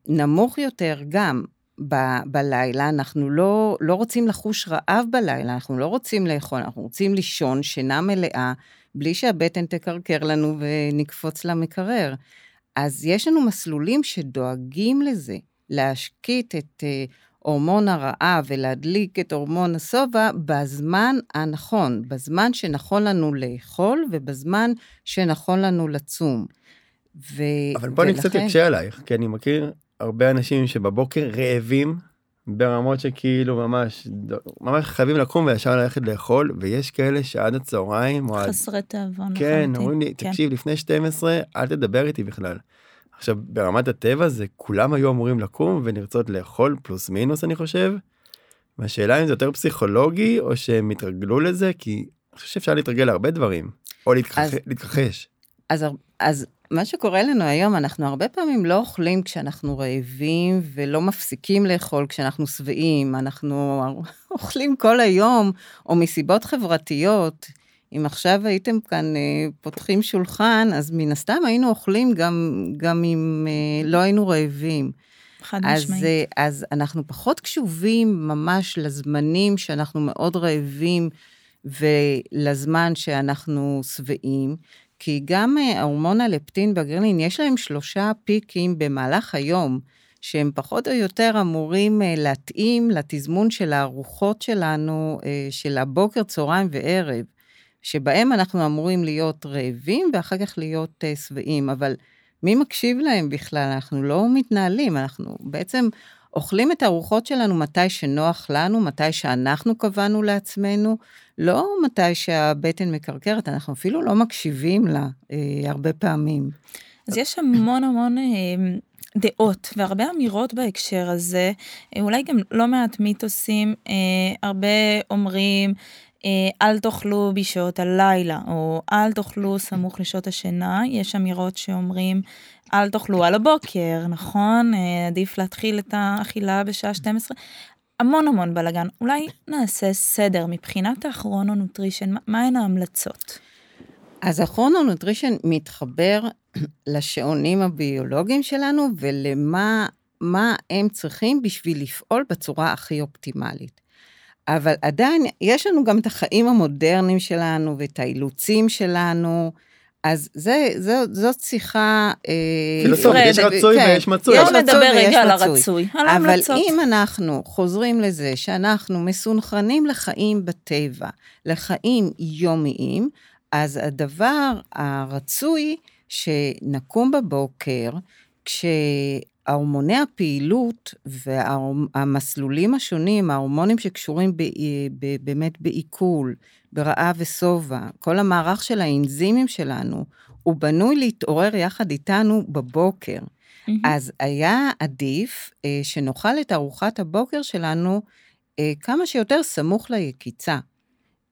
Speaker 3: נמוך יותר גם ב- בלילה, אנחנו לא, לא רוצים לחוש רעב בלילה, אנחנו לא רוצים לאכול, אנחנו רוצים לישון שינה מלאה, בלי שהבטן תקרקר לנו ונקפוץ למקרר. אז יש לנו מסלולים שדואגים לזה, להשקיט את אה, הורמון הרעב ולהדליק את הורמון השובע בזמן הנכון, בזמן שנכון לנו לאכול ובזמן שנכון לנו לצום. ו...
Speaker 2: אבל פה אני קצת
Speaker 3: ולכן-
Speaker 2: אקשה עלייך כי אני מכיר הרבה אנשים שבבוקר רעבים ברמות שכאילו ממש ממש חייבים לקום וישר ללכת לאכול ויש כאלה שעד הצהריים או עד
Speaker 1: חסרי תיאבון
Speaker 2: כן
Speaker 1: לחלוטין.
Speaker 2: אומרים לי
Speaker 1: כן.
Speaker 2: תקשיב לפני 12 אל תדבר איתי בכלל. עכשיו ברמת הטבע זה כולם היו אמורים לקום ולרצות לאכול פלוס מינוס אני חושב. והשאלה אם זה יותר פסיכולוגי או שהם התרגלו לזה כי אני חושב שאפשר להתרגל להרבה דברים או להתכח-
Speaker 3: אז-
Speaker 2: להתכחש.
Speaker 3: אז, הר- אז מה שקורה לנו היום, אנחנו הרבה פעמים לא אוכלים כשאנחנו רעבים ולא מפסיקים לאכול כשאנחנו שבעים, אנחנו אוכלים כל היום, או מסיבות חברתיות. אם עכשיו הייתם כאן אה, פותחים שולחן, אז מן הסתם היינו אוכלים גם, גם אם אה, לא היינו רעבים.
Speaker 1: חד
Speaker 3: אז,
Speaker 1: משמעית.
Speaker 3: אה, אז אנחנו פחות קשובים ממש לזמנים שאנחנו מאוד רעבים ולזמן שאנחנו שבעים, כי גם אה, ההורמון הלפטין בגרלין, יש להם שלושה פיקים במהלך היום, שהם פחות או יותר אמורים אה, להתאים לתזמון של הארוחות שלנו, אה, של הבוקר, צהריים וערב, שבהם אנחנו אמורים להיות רעבים ואחר כך להיות אה, שבעים, אבל מי מקשיב להם בכלל? אנחנו לא מתנהלים, אנחנו בעצם אוכלים את הארוחות שלנו מתי שנוח לנו, מתי שאנחנו קבענו לעצמנו, לא מתי שהבטן מקרקרת, אנחנו אפילו לא מקשיבים לה אה, הרבה פעמים.
Speaker 1: אז יש המון המון אה, דעות והרבה אמירות בהקשר הזה, אה, אולי גם לא מעט מיתוסים, אה, הרבה אומרים, אל תאכלו בשעות הלילה, או אל תאכלו סמוך לשעות השינה, יש אמירות שאומרים, אל תאכלו על הבוקר, נכון? אה, עדיף להתחיל את האכילה בשעה 12. המון המון בלאגן. אולי נעשה סדר מבחינת הכרונונוטרישן, מהן ההמלצות?
Speaker 3: אז ה chrononutrition מתחבר לשעונים הביולוגיים שלנו ולמה מה הם צריכים בשביל לפעול בצורה הכי אופטימלית. אבל עדיין יש לנו גם את החיים המודרניים שלנו ואת האילוצים שלנו. אז זה, זה, זאת שיחה...
Speaker 2: אה, פילוסופית, יש רצוי כן, ויש מצוי.
Speaker 1: בואו נדבר רגע על הרצוי, על ההמלצות.
Speaker 3: אבל אם אנחנו חוזרים לזה שאנחנו מסונכרנים לחיים בטבע, לחיים יומיים, אז הדבר הרצוי שנקום בבוקר, כשהורמוני הפעילות והמסלולים השונים, ההורמונים שקשורים ב, ב, באמת בעיכול, ברעב ושובע, כל המערך של האנזימים שלנו, הוא בנוי להתעורר יחד איתנו בבוקר. Mm-hmm. אז היה עדיף אה, שנאכל את ארוחת הבוקר שלנו אה, כמה שיותר סמוך ליקיצה.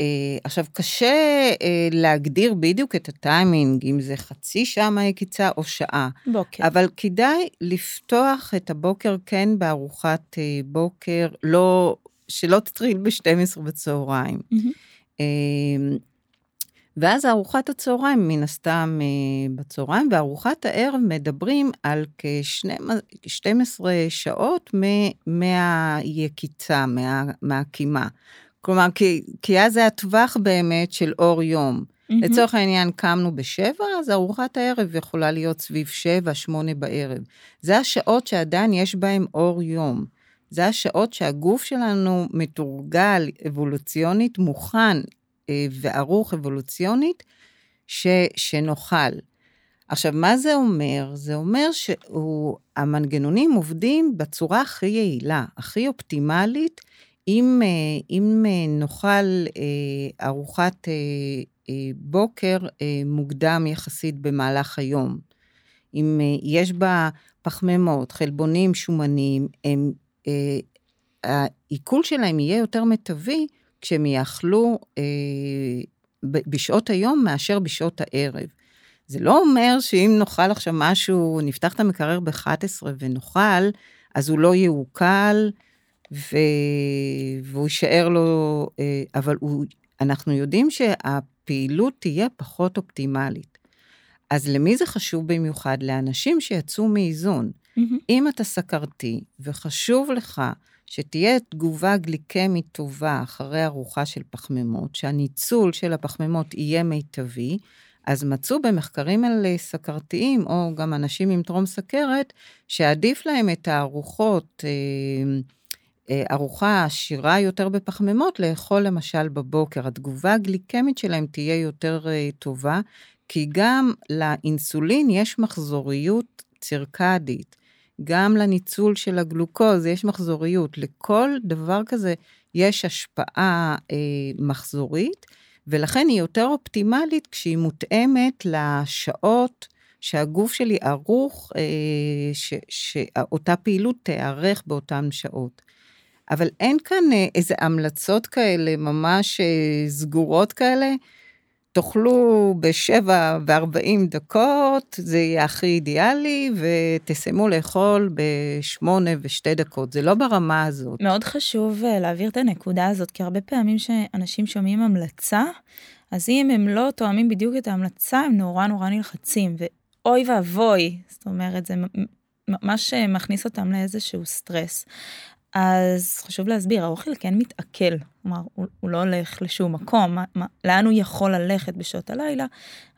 Speaker 3: אה, עכשיו, קשה אה, להגדיר בדיוק את הטיימינג, אם זה חצי שעה מהיקיצה או שעה.
Speaker 1: בוקר.
Speaker 3: אבל כדאי לפתוח את הבוקר כן בארוחת אה, בוקר, לא, שלא תתחיל ב-12 בצהריים. Mm-hmm. ואז ארוחת הצהריים, מן הסתם בצהריים, וארוחת הערב מדברים על כ-12 שעות מהיקיצה, מה, מהקימה. כלומר, כי, כי אז זה הטווח באמת של אור יום. Mm-hmm. לצורך העניין, קמנו בשבע, אז ארוחת הערב יכולה להיות סביב שבע, שמונה בערב. זה השעות שעדיין יש בהן אור יום. זה השעות שהגוף שלנו מתורגל אבולוציונית, מוכן אה, וערוך אבולוציונית, ש, שנאכל. עכשיו, מה זה אומר? זה אומר שהמנגנונים עובדים בצורה הכי יעילה, הכי אופטימלית, אם, אה, אם אה, נאכל אה, ארוחת בוקר מוקדם יחסית במהלך היום, אם יש בה פחמימות, חלבונים, שומנים, הם, העיכול שלהם יהיה יותר מיטבי כשהם יאכלו בשעות היום מאשר בשעות הערב. זה לא אומר שאם נאכל עכשיו משהו, נפתח את המקרר ב-11 ונאכל, אז הוא לא יעוקל, ו... והוא יישאר לו, אה, אבל הוא, אנחנו יודעים שהפעילות תהיה פחות אופטימלית. אז למי זה חשוב במיוחד? לאנשים שיצאו מאיזון. Mm-hmm. אם אתה סכרתי וחשוב לך שתהיה תגובה גליקמית טובה אחרי ארוחה של פחמימות, שהניצול של הפחמימות יהיה מיטבי, אז מצאו במחקרים על סכרתיים, או גם אנשים עם טרום סכרת, שעדיף להם את הארוחות אה, אה, ארוחה עשירה יותר בפחמימות, לאכול למשל בבוקר. התגובה הגליקמית שלהם תהיה יותר אה, טובה, כי גם לאינסולין יש מחזוריות צירקדית. גם לניצול של הגלוקוז יש מחזוריות. לכל דבר כזה יש השפעה אה, מחזורית, ולכן היא יותר אופטימלית כשהיא מותאמת לשעות שהגוף שלי ערוך, אה, שאותה פעילות תיערך באותן שעות. אבל אין כאן אה, איזה המלצות כאלה, ממש אה, סגורות כאלה. תאכלו בשבע וארבעים דקות, זה יהיה הכי אידיאלי, ותסיימו לאכול בשמונה ושתי דקות. זה לא ברמה הזאת.
Speaker 1: מאוד חשוב אה, להעביר את הנקודה הזאת, כי הרבה פעמים שאנשים שומעים המלצה, אז אם הם לא תואמים בדיוק את ההמלצה, הם נורא נורא נלחצים, ואוי ואבוי, זאת אומרת, זה ממש מכניס אותם לאיזשהו סטרס. אז חשוב להסביר, האוכל כן מתעכל, כלומר, הוא, הוא לא הולך לשום מקום, מה, מה, לאן הוא יכול ללכת בשעות הלילה,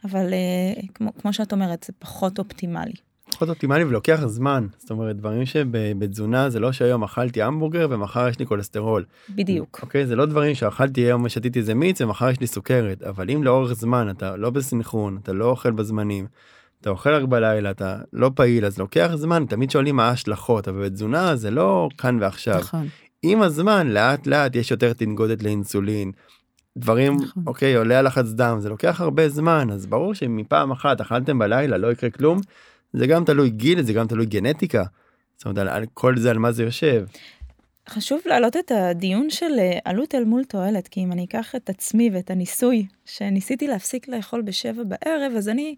Speaker 1: אבל אה, כמו, כמו שאת אומרת, זה פחות אופטימלי.
Speaker 2: פחות אופטימלי ולוקח זמן, זאת אומרת, דברים שבתזונה זה לא שהיום אכלתי המבורגר ומחר יש לי כולסטרול.
Speaker 1: בדיוק.
Speaker 2: אוקיי, זה לא דברים שאכלתי היום ושתיתי איזה מיץ ומחר יש לי סוכרת, אבל אם לאורך זמן אתה לא בסנכרון, אתה לא אוכל בזמנים, אתה אוכל רק בלילה, אתה לא פעיל, אז לוקח זמן, תמיד שואלים מה ההשלכות, אבל בתזונה זה לא כאן ועכשיו. נכון. עם הזמן, לאט לאט יש יותר תנגודת לאינסולין. דברים, נכון. אוקיי, עולה הלחץ דם, זה לוקח הרבה זמן, אז ברור שמפעם אחת אכלתם בלילה, לא יקרה כלום, זה גם תלוי גיל, זה גם תלוי גנטיקה. זאת אומרת, על כל זה, על מה זה יושב.
Speaker 1: חשוב להעלות את הדיון של אה, עלות אל מול תועלת, כי אם אני אקח את עצמי ואת הניסוי שניסיתי להפסיק לאכול בשבע בערב, אז אני,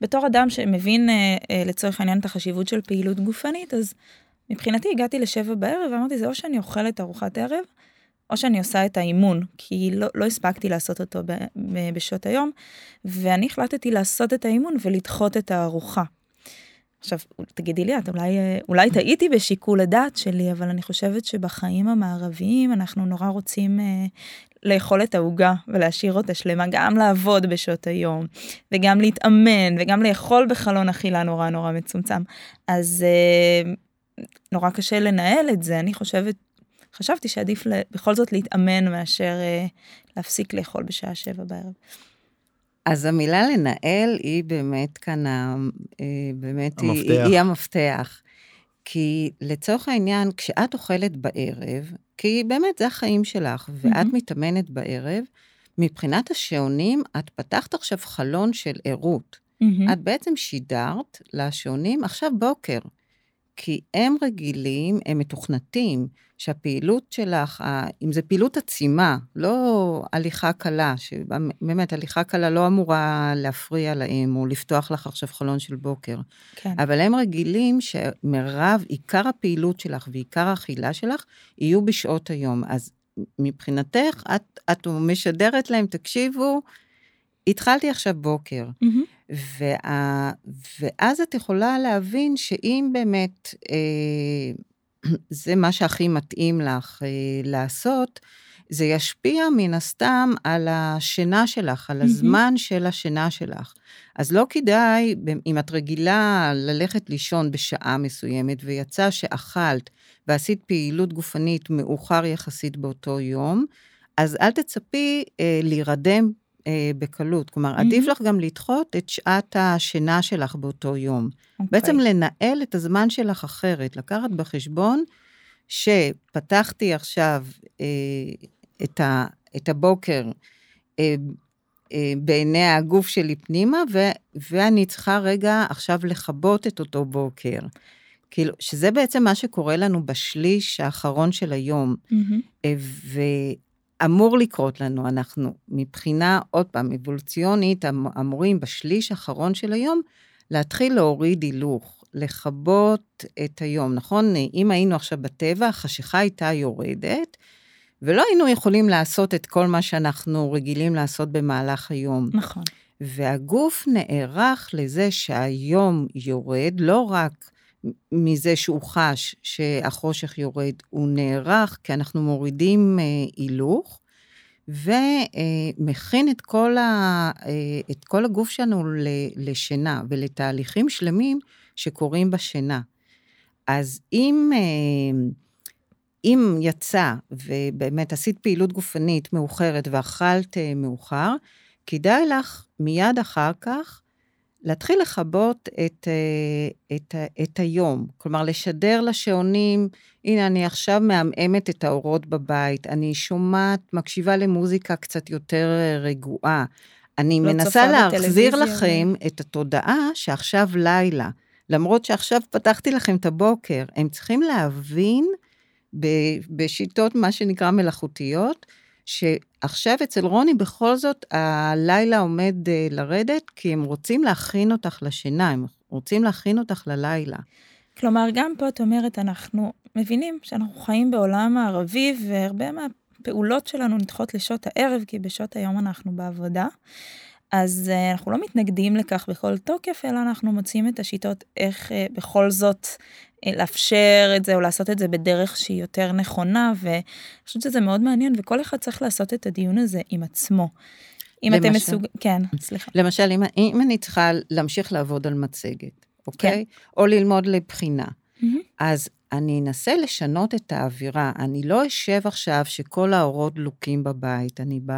Speaker 1: בתור אדם שמבין אה, אה, לצורך העניין את החשיבות של פעילות גופנית, אז מבחינתי הגעתי לשבע בערב ואמרתי, זה או שאני אוכלת ארוחת ערב, או שאני עושה את האימון, כי לא, לא הספקתי לעשות אותו ב, ב, בשעות היום, ואני החלטתי לעשות את האימון ולדחות את הארוחה. עכשיו, תגידי לי את, אולי, אולי טעיתי בשיקול הדעת שלי, אבל אני חושבת שבחיים המערביים אנחנו נורא רוצים אה, לאכול את העוגה ולהשאיר אותה שלמה, גם לעבוד בשעות היום, וגם להתאמן, וגם לאכול בחלון אכילה נורא נורא מצומצם. אז אה, נורא קשה לנהל את זה, אני חושבת, חשבתי שעדיף בכל זאת להתאמן מאשר אה, להפסיק לאכול בשעה שבע בערב.
Speaker 3: אז המילה לנהל היא באמת כאן, אה, באמת המפתח. היא, היא המפתח. כי לצורך העניין, כשאת אוכלת בערב, כי באמת זה החיים שלך, ואת mm-hmm. מתאמנת בערב, מבחינת השעונים, את פתחת עכשיו חלון של ערות. Mm-hmm. את בעצם שידרת לשעונים, עכשיו בוקר. כי הם רגילים, הם מתוכנתים, שהפעילות שלך, אם זו פעילות עצימה, לא הליכה קלה, שבאמת הליכה קלה לא אמורה להפריע להם, או לפתוח לך עכשיו חלון של בוקר. כן. אבל הם רגילים שמרב, עיקר הפעילות שלך ועיקר האכילה שלך, יהיו בשעות היום. אז מבחינתך, את, את משדרת להם, תקשיבו, התחלתי עכשיו בוקר. Mm-hmm. וה, ואז את יכולה להבין שאם באמת אה, זה מה שהכי מתאים לך אה, לעשות, זה ישפיע מן הסתם על השינה שלך, על הזמן של השינה שלך. אז לא כדאי, אם את רגילה ללכת לישון בשעה מסוימת, ויצא שאכלת ועשית פעילות גופנית מאוחר יחסית באותו יום, אז אל תצפי אה, להירדם אה, בקלות. כלומר, mm-hmm. עדיף לך גם לדחות את שעת השינה שלך באותו יום. Okay. אוקיי. בעצם לנהל את הזמן שלך אחרת, לקחת בחשבון שפתחתי עכשיו אה, את, ה, את הבוקר אה, אה, בעיני הגוף שלי פנימה, ו, ואני צריכה רגע עכשיו לכבות את אותו בוקר. כאילו, שזה בעצם מה שקורה לנו בשליש האחרון של היום. Mm-hmm. אמור לקרות לנו, אנחנו מבחינה, עוד פעם, אבולוציונית, אמ-, אמורים בשליש האחרון של היום להתחיל להוריד הילוך, לכבות את היום, נכון? אם היינו עכשיו בטבע, החשיכה הייתה יורדת, ולא היינו יכולים לעשות את כל מה שאנחנו רגילים לעשות במהלך היום.
Speaker 1: נכון.
Speaker 3: והגוף נערך לזה שהיום יורד, לא רק מזה שהוא חש שהחושך יורד, הוא נערך כי אנחנו מורידים אה, הילוך, ומכין את כל, ה, אה, את כל הגוף שלנו לשינה ולתהליכים שלמים שקורים בשינה. אז אם, אה, אם יצא ובאמת עשית פעילות גופנית מאוחרת ואכלת מאוחר, כדאי לך מיד אחר כך להתחיל לכבות את, אה, את, את היום. כלומר, לשדר לשעונים, הנה, אני עכשיו מעמעמת את האורות בבית, אני שומעת, מקשיבה למוזיקה קצת יותר אה, רגועה. אני לא מנסה להחזיר לכם ו... את התודעה שעכשיו לילה. למרות שעכשיו פתחתי לכם את הבוקר, הם צריכים להבין בשיטות, מה שנקרא מלאכותיות, שעכשיו אצל רוני בכל זאת הלילה עומד uh, לרדת, כי הם רוצים להכין אותך לשינה, הם רוצים להכין אותך ללילה.
Speaker 1: כלומר, גם פה את אומרת, אנחנו מבינים שאנחנו חיים בעולם הערבי, והרבה מהפעולות שלנו נדחות לשעות הערב, כי בשעות היום אנחנו בעבודה. אז uh, אנחנו לא מתנגדים לכך בכל תוקף, אלא אנחנו מוצאים את השיטות איך uh, בכל זאת לאפשר את זה או לעשות את זה בדרך שהיא יותר נכונה, ואני חושבת שזה מאוד מעניין, וכל אחד צריך לעשות את הדיון הזה עם עצמו. אם למשל, אתם מסוג... כן, סליחה.
Speaker 3: למשל, אם, אם אני צריכה להמשיך לעבוד על מצגת, אוקיי? כן. או ללמוד לבחינה, mm-hmm. אז אני אנסה לשנות את האווירה. אני לא אשב עכשיו שכל האורות דלוקים בבית, אני ב...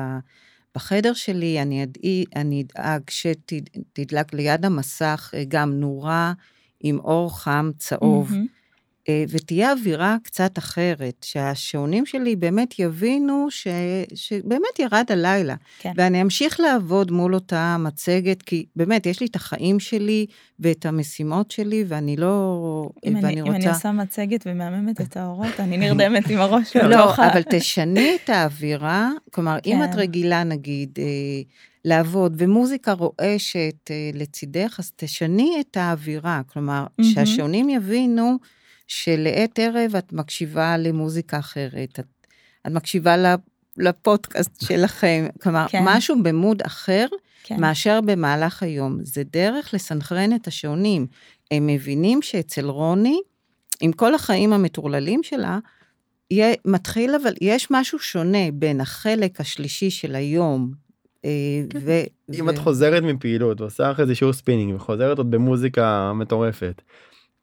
Speaker 3: בחדר שלי אני, אדאי, אני אדאג שתדלק ליד המסך אה, גם נורה עם אור חם צהוב. Mm-hmm. ותהיה אווירה קצת אחרת, שהשעונים שלי באמת יבינו ש, שבאמת ירד הלילה.
Speaker 1: כן.
Speaker 3: ואני אמשיך לעבוד מול אותה מצגת, כי באמת, יש לי את החיים שלי ואת המשימות שלי, ואני לא...
Speaker 1: אם
Speaker 3: ואני
Speaker 1: אני,
Speaker 3: רוצה...
Speaker 1: אם אני עושה מצגת ומהממת את האורות, אני נרדמת עם הראש
Speaker 3: לא,
Speaker 1: בתוך ה-
Speaker 3: אבל תשני את האווירה, כלומר, אם
Speaker 1: כן.
Speaker 3: את רגילה, נגיד, אה, לעבוד, ומוזיקה רועשת אה, לצידך, אז תשני את האווירה, כלומר,
Speaker 1: מהמם.
Speaker 3: שהשעונים יבינו שלעת ערב את מקשיבה למוזיקה אחרת, את, את מקשיבה לפודקאסט שלכם, כלומר,
Speaker 1: כן.
Speaker 3: משהו במוד אחר,
Speaker 1: כן.
Speaker 3: מאשר במהלך היום. זה דרך לסנכרן את השעונים. הם מבינים שאצל רוני, עם כל החיים המטורללים שלה, יהיה, מתחיל אבל, יש משהו שונה בין החלק השלישי של היום, ו...
Speaker 2: אם
Speaker 3: ו-
Speaker 2: את חוזרת מפעילות ועושה אחרי זה שיעור ספינינג וחוזרת עוד במוזיקה מטורפת.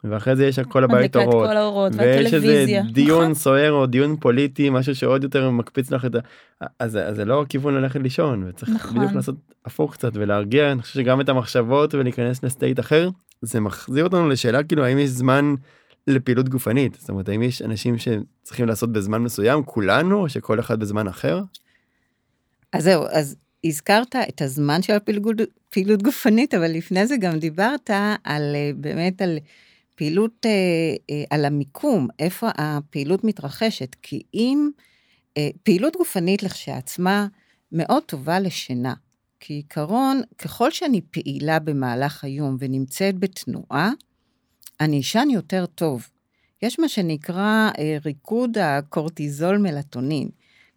Speaker 2: ואחרי זה יש כל הבית אורות.
Speaker 1: כל האורות
Speaker 2: ויש איזה. דיון
Speaker 1: נכון.
Speaker 2: סוער או דיון פוליטי משהו שעוד יותר מקפיץ לך את ה... אז, אז זה לא הכיוון ללכת לישון וצריך
Speaker 1: נכון.
Speaker 2: בדיוק לעשות הפוך קצת ולהרגיע אני חושב שגם את המחשבות ולהיכנס לסטייט אחר זה מחזיר אותנו לשאלה כאילו האם יש זמן לפעילות גופנית זאת אומרת האם יש אנשים שצריכים לעשות בזמן מסוים כולנו או שכל אחד בזמן אחר.
Speaker 3: אז זהו, אז הזכרת את הזמן של הפעילות פעילות גופנית, אבל לפני זה גם דיברת על אה, באמת על פעילות, אה, אה, על המיקום, איפה הפעילות מתרחשת. כי אם פעילות גופנית לכשעצמה מאוד טובה לשינה. כעיקרון, ככל שאני פעילה במהלך היום ונמצאת בתנועה, אני אשן יותר טוב. יש מה שנקרא ריקוד הקורטיזול מלטונין.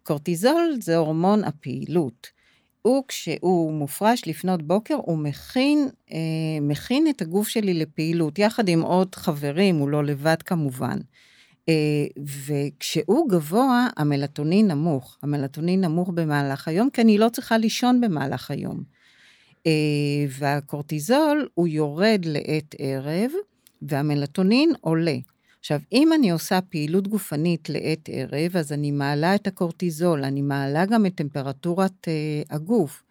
Speaker 3: קורטיזול זה הורמון הפעילות. הוא, כשהוא מופרש לפנות בוקר, הוא מכין, אה, מכין את הגוף שלי לפעילות, יחד עם עוד חברים, הוא לא לבד כמובן. אה, וכשהוא גבוה, המלטונין נמוך. המלטונין נמוך במהלך היום, כי אני לא צריכה לישון במהלך היום. אה, והקורטיזול, הוא יורד לעת ערב, והמלטונין עולה. עכשיו, אם אני עושה פעילות גופנית לעת ערב, אז אני מעלה את הקורטיזול, אני מעלה גם את טמפרטורת אה, הגוף.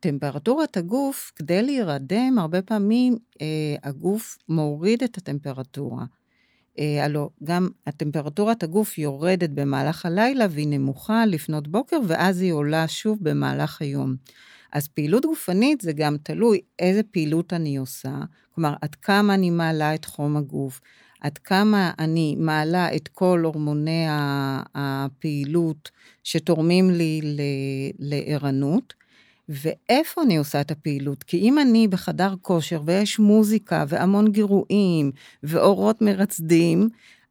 Speaker 3: טמפרטורת הגוף, כדי להירדם, הרבה פעמים אה, הגוף מוריד את הטמפרטורה. אה, הלו, גם הטמפרטורת הגוף יורדת במהלך הלילה והיא נמוכה לפנות בוקר, ואז היא עולה שוב במהלך היום. אז פעילות גופנית זה גם תלוי איזה פעילות אני עושה, כלומר, עד כמה אני מעלה את חום הגוף, עד כמה אני מעלה את כל הורמוני הפעילות שתורמים לי לערנות, ואיפה אני עושה את הפעילות. כי אם אני בחדר כושר ויש מוזיקה והמון גירויים ואורות מרצדים,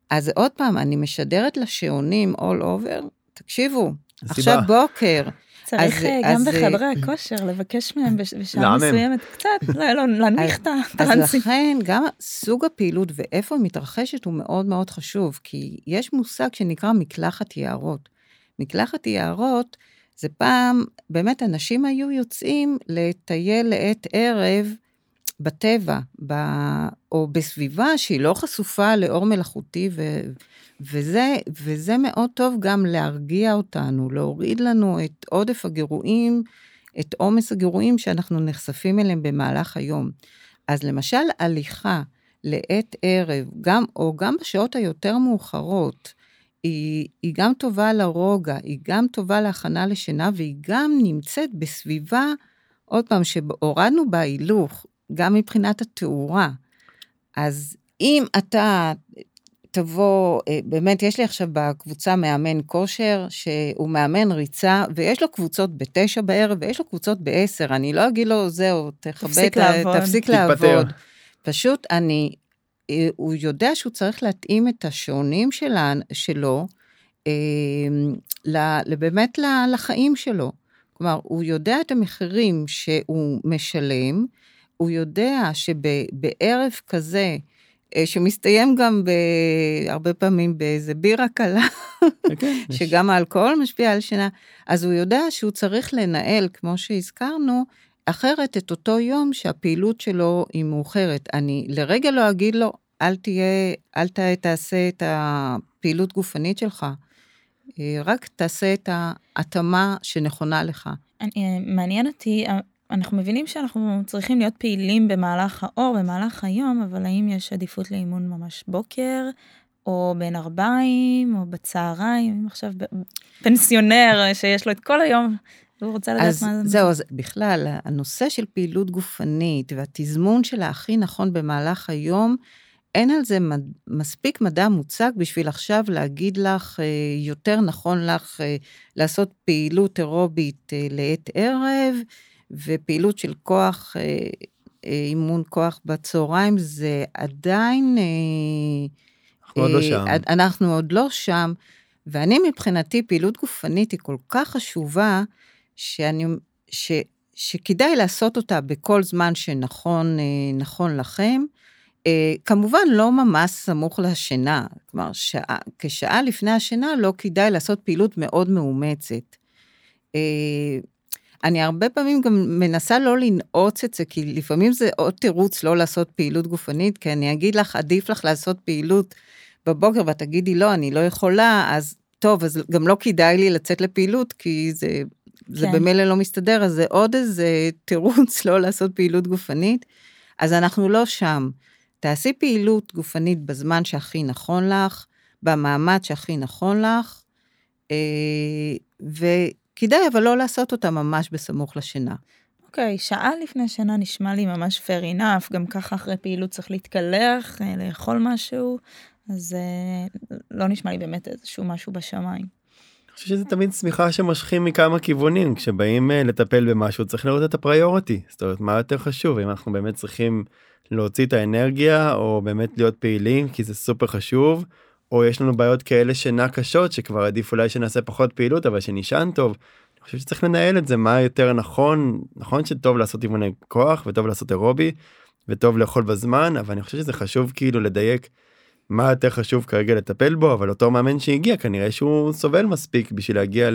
Speaker 3: אז עוד פעם, אני משדרת לשעונים all over, תקשיבו, עכשיו בוקר.
Speaker 1: צריך
Speaker 3: אז-
Speaker 1: אה, גם
Speaker 3: אז,
Speaker 1: בחדרי
Speaker 3: אה,
Speaker 1: הכושר לבקש מהם בש- בשעה. מסוימת קצת, לא, לא, להנמיך את
Speaker 3: אז
Speaker 1: הטרנסים.
Speaker 3: לכן, גם סוג הפעילות ואיפה היא מתרחשת הוא מאוד מאוד חשוב, כי יש מושג שנקרא מקלחת יערות. מקלחת יערות זה פעם, באמת אנשים היו יוצאים לטייל לעת ערב בטבע, ב... או בסביבה שהיא לא חשופה לאור מלאכותי, ו... וזה, וזה מאוד טוב גם להרגיע אותנו, להוריד לנו את עודף הגירויים, את עומס הגירויים שאנחנו נחשפים אליהם במהלך היום. אז למשל, הליכה לעת ערב, גם, או גם בשעות היותר מאוחרות, היא, היא גם טובה לרוגע, היא גם טובה להכנה לשינה, והיא גם נמצאת בסביבה, עוד פעם, שהורדנו בה הילוך, גם מבחינת התאורה. אז אם אתה תבוא, אה, באמת, יש לי עכשיו בקבוצה מאמן כושר, שהוא מאמן ריצה, ויש לו קבוצות בתשע בערב, ויש לו קבוצות בעשר, אני לא אגיד לו, זהו, תכבד,
Speaker 1: תפסיק לעבוד."
Speaker 3: תפסיק
Speaker 2: תתפטר.
Speaker 3: לעבוד. פשוט אני, אה, הוא יודע שהוא צריך להתאים את השעונים שלה, שלו, אה, ל- באמת לחיים שלו. כלומר, הוא יודע את המחירים שהוא משלם, הוא יודע שבערב כזה, אה, שמסתיים גם ב- הרבה פעמים באיזה בירה קלה,
Speaker 2: כן, יש-
Speaker 3: שגם האלכוהול משפיע על שינה, אז הוא יודע שהוא צריך לנהל, כמו שהזכרנו, אחרת את אותו יום שהפעילות שלו היא מאוחרת. אני לרגע לא אגיד לו, אל תהיה, אל ת, תעשה את הפעילות גופנית שלך, אה, רק תעשה את ההתאמה שנכונה לך.
Speaker 1: אני- אה, מעניין אותי, אנחנו מבינים שאנחנו צריכים להיות פעילים במהלך האור, במהלך היום, אבל האם יש עדיפות לאימון ממש בוקר, או בין ארבעים, או בצהריים, אם עכשיו פנסיונר שיש לו את כל היום, והוא רוצה לדעת
Speaker 3: אז
Speaker 1: מה זה.
Speaker 3: זהו, אז בכלל, הנושא של פעילות גופנית והתזמון שלה הכי נכון במהלך היום, אין על זה מד... מספיק מדע מוצק בשביל עכשיו להגיד לך, אה, יותר נכון לך אה, לעשות פעילות אירובית אה, לעת ערב, ופעילות של כוח, אימון כוח בצהריים, זה עדיין...
Speaker 2: אנחנו עוד לא שם.
Speaker 3: אנחנו עוד לא שם, ואני מבחינתי, פעילות גופנית היא כל כך חשובה, שאני, ש, שכדאי לעשות אותה בכל זמן שנכון נכון לכם. כמובן לא ממש סמוך לשינה, כלומר שעה, כשעה לפני השינה לא כדאי לעשות פעילות מאוד מאומצת. אני הרבה פעמים גם מנסה לא לנעוץ את זה, כי לפעמים זה עוד תירוץ לא לעשות פעילות גופנית, כי אני אגיד לך, עדיף לך לעשות פעילות בבוקר ואת תגידי, לא, אני לא יכולה, אז טוב, אז גם לא כדאי לי לצאת לפעילות, כי זה, כן. זה במילא לא מסתדר, אז זה עוד איזה תירוץ לא לעשות פעילות גופנית. אז אנחנו לא שם. תעשי פעילות גופנית בזמן שהכי נכון לך, במאמץ שהכי נכון לך, אה, וכדאי אבל לא לעשות אותה ממש בסמוך לשינה.
Speaker 1: אוקיי, okay, שעה לפני שינה נשמע לי ממש fair enough, גם ככה אחרי פעילות צריך להתקלח, אה, לאכול משהו, אז אה, לא נשמע לי באמת איזשהו משהו בשמיים.
Speaker 2: אני חושב שזה תמיד צמיחה שמשכים מכמה כיוונים, כשבאים לטפל במשהו צריך לראות את הפריוריטי, זאת אומרת מה יותר חשוב, אם אנחנו באמת צריכים להוציא את האנרגיה או באמת להיות פעילים כי זה סופר חשוב או יש לנו בעיות כאלה שינה קשות שכבר עדיף אולי שנעשה פחות פעילות אבל שנישן טוב. אני חושב שצריך לנהל את זה מה יותר נכון נכון שטוב לעשות אימוני כוח וטוב לעשות אירובי וטוב לאכול בזמן אבל אני חושב שזה חשוב כאילו לדייק מה יותר חשוב כרגע לטפל בו אבל אותו מאמן שהגיע כנראה שהוא סובל מספיק בשביל להגיע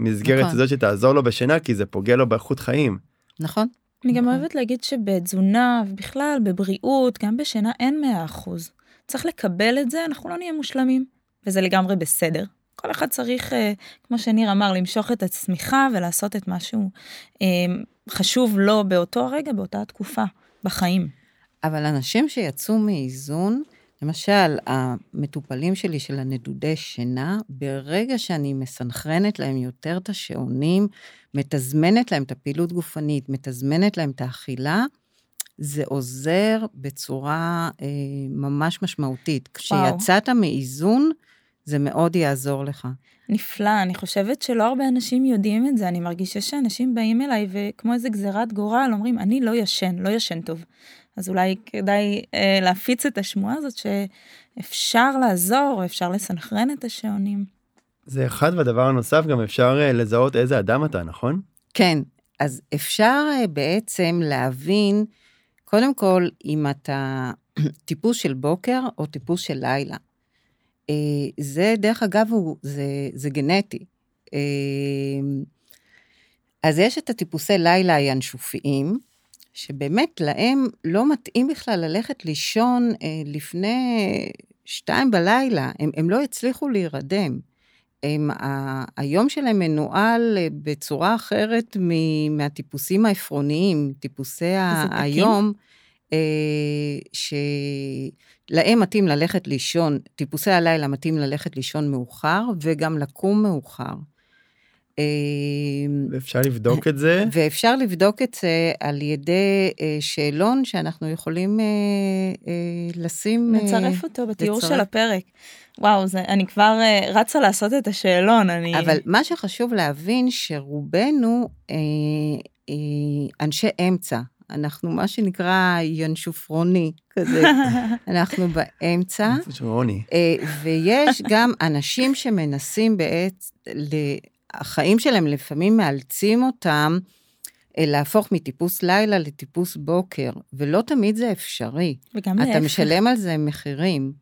Speaker 2: למסגרת נכון. הזאת שתעזור לו בשינה כי זה פוגע לו באיכות חיים.
Speaker 3: נכון.
Speaker 1: אני גם נכון. אוהבת להגיד שבתזונה ובכלל בבריאות, גם בשינה אין 100%. צריך לקבל את זה, אנחנו לא נהיה מושלמים, וזה לגמרי בסדר. כל אחד צריך, אה, כמו שניר אמר, למשוך את הצמיחה ולעשות את משהו אה, חשוב לו באותו הרגע, באותה תקופה, בחיים.
Speaker 3: אבל אנשים שיצאו מאיזון, למשל, המטופלים שלי של הנדודי שינה, ברגע שאני מסנכרנת להם יותר את השעונים, מתזמנת להם את הפעילות גופנית, מתזמנת להם את האכילה, זה עוזר בצורה אה, ממש משמעותית. כשיצאת מאיזון, זה מאוד יעזור לך.
Speaker 1: נפלא, אני חושבת שלא הרבה אנשים יודעים את זה, אני מרגישה שאנשים באים אליי וכמו איזה גזירת גורל אומרים, אני לא ישן, לא ישן טוב. אז אולי כדאי אה, להפיץ את השמועה הזאת שאפשר לעזור, אפשר לסנכרן את השעונים.
Speaker 2: זה אחד, והדבר הנוסף, גם אפשר אה, לזהות איזה אדם אתה, נכון?
Speaker 3: כן, אז אפשר אה, בעצם להבין, קודם כל, אם אתה טיפוס של בוקר או טיפוס של לילה. אה, זה, דרך אגב, הוא, זה, זה גנטי. אז יש את הטיפוסי לילה הינשופיים, שבאמת להם לא מתאים בכלל ללכת לישון אה, לפני שתיים בלילה, הם, הם לא הצליחו להירדם. הם, ה, היום שלהם מנוהל אה, בצורה אחרת מ, מהטיפוסים העפרוניים, טיפוסי היום, אה, שלהם מתאים ללכת לישון, טיפוסי הלילה מתאים ללכת לישון מאוחר וגם לקום מאוחר.
Speaker 2: אמ, ואפשר לבדוק את זה?
Speaker 3: ואפשר לבדוק את זה על ידי אה, שאלון שאנחנו יכולים אה, אה, לשים...
Speaker 1: נצרף אותו בתיאור לצרף. של הפרק. וואו, זה, אני כבר רצה לעשות את השאלון, אני...
Speaker 3: אבל מה שחשוב להבין, שרובנו אה, אה, אנשי אמצע. אנחנו מה שנקרא ינשופרוני כזה, אנחנו באמצע. ויש גם אנשים שמנסים בעצם החיים שלהם לפעמים מאלצים אותם אה, להפוך מטיפוס לילה לטיפוס בוקר, ולא תמיד זה אפשרי.
Speaker 1: וגם להפך.
Speaker 3: אתה משלם על זה מחירים.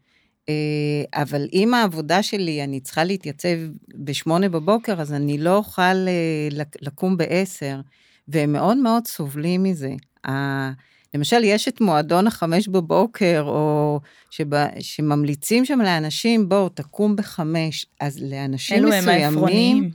Speaker 3: אה, אבל אם העבודה שלי, אני צריכה להתייצב בשמונה בבוקר, אז אני לא אוכל אה, לקום בעשר, והם מאוד מאוד סובלים מזה. למשל, יש את מועדון החמש בבוקר, או שבא, שממליצים שם לאנשים, בואו, תקום בחמש. אז לאנשים מסוימים... אלו הם העפרוניים.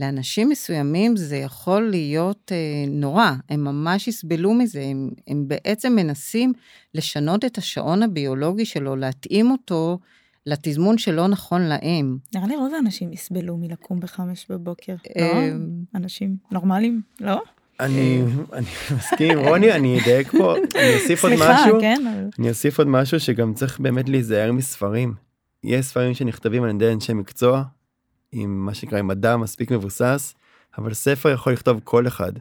Speaker 3: לאנשים מסוימים זה יכול להיות אה, נורא, הם ממש יסבלו מזה, הם, הם בעצם מנסים לשנות את השעון הביולוגי שלו, להתאים אותו לתזמון שלא נכון להם.
Speaker 1: נראה לי רוב האנשים יסבלו מלקום בחמש בבוקר. לא?
Speaker 3: אמ,
Speaker 1: אנשים נורמליים, לא?
Speaker 2: אני אני מסכים רוני אני אדייק פה אני אוסיף עוד משהו
Speaker 1: כן? אבל-
Speaker 2: אני אוסיף עוד משהו שגם צריך באמת להיזהר מספרים. יש ספרים שנכתבים על ידי אנשי מקצוע עם מה שנקרא עם מדע מספיק מבוסס אבל ספר יכול לכתוב כל אחד.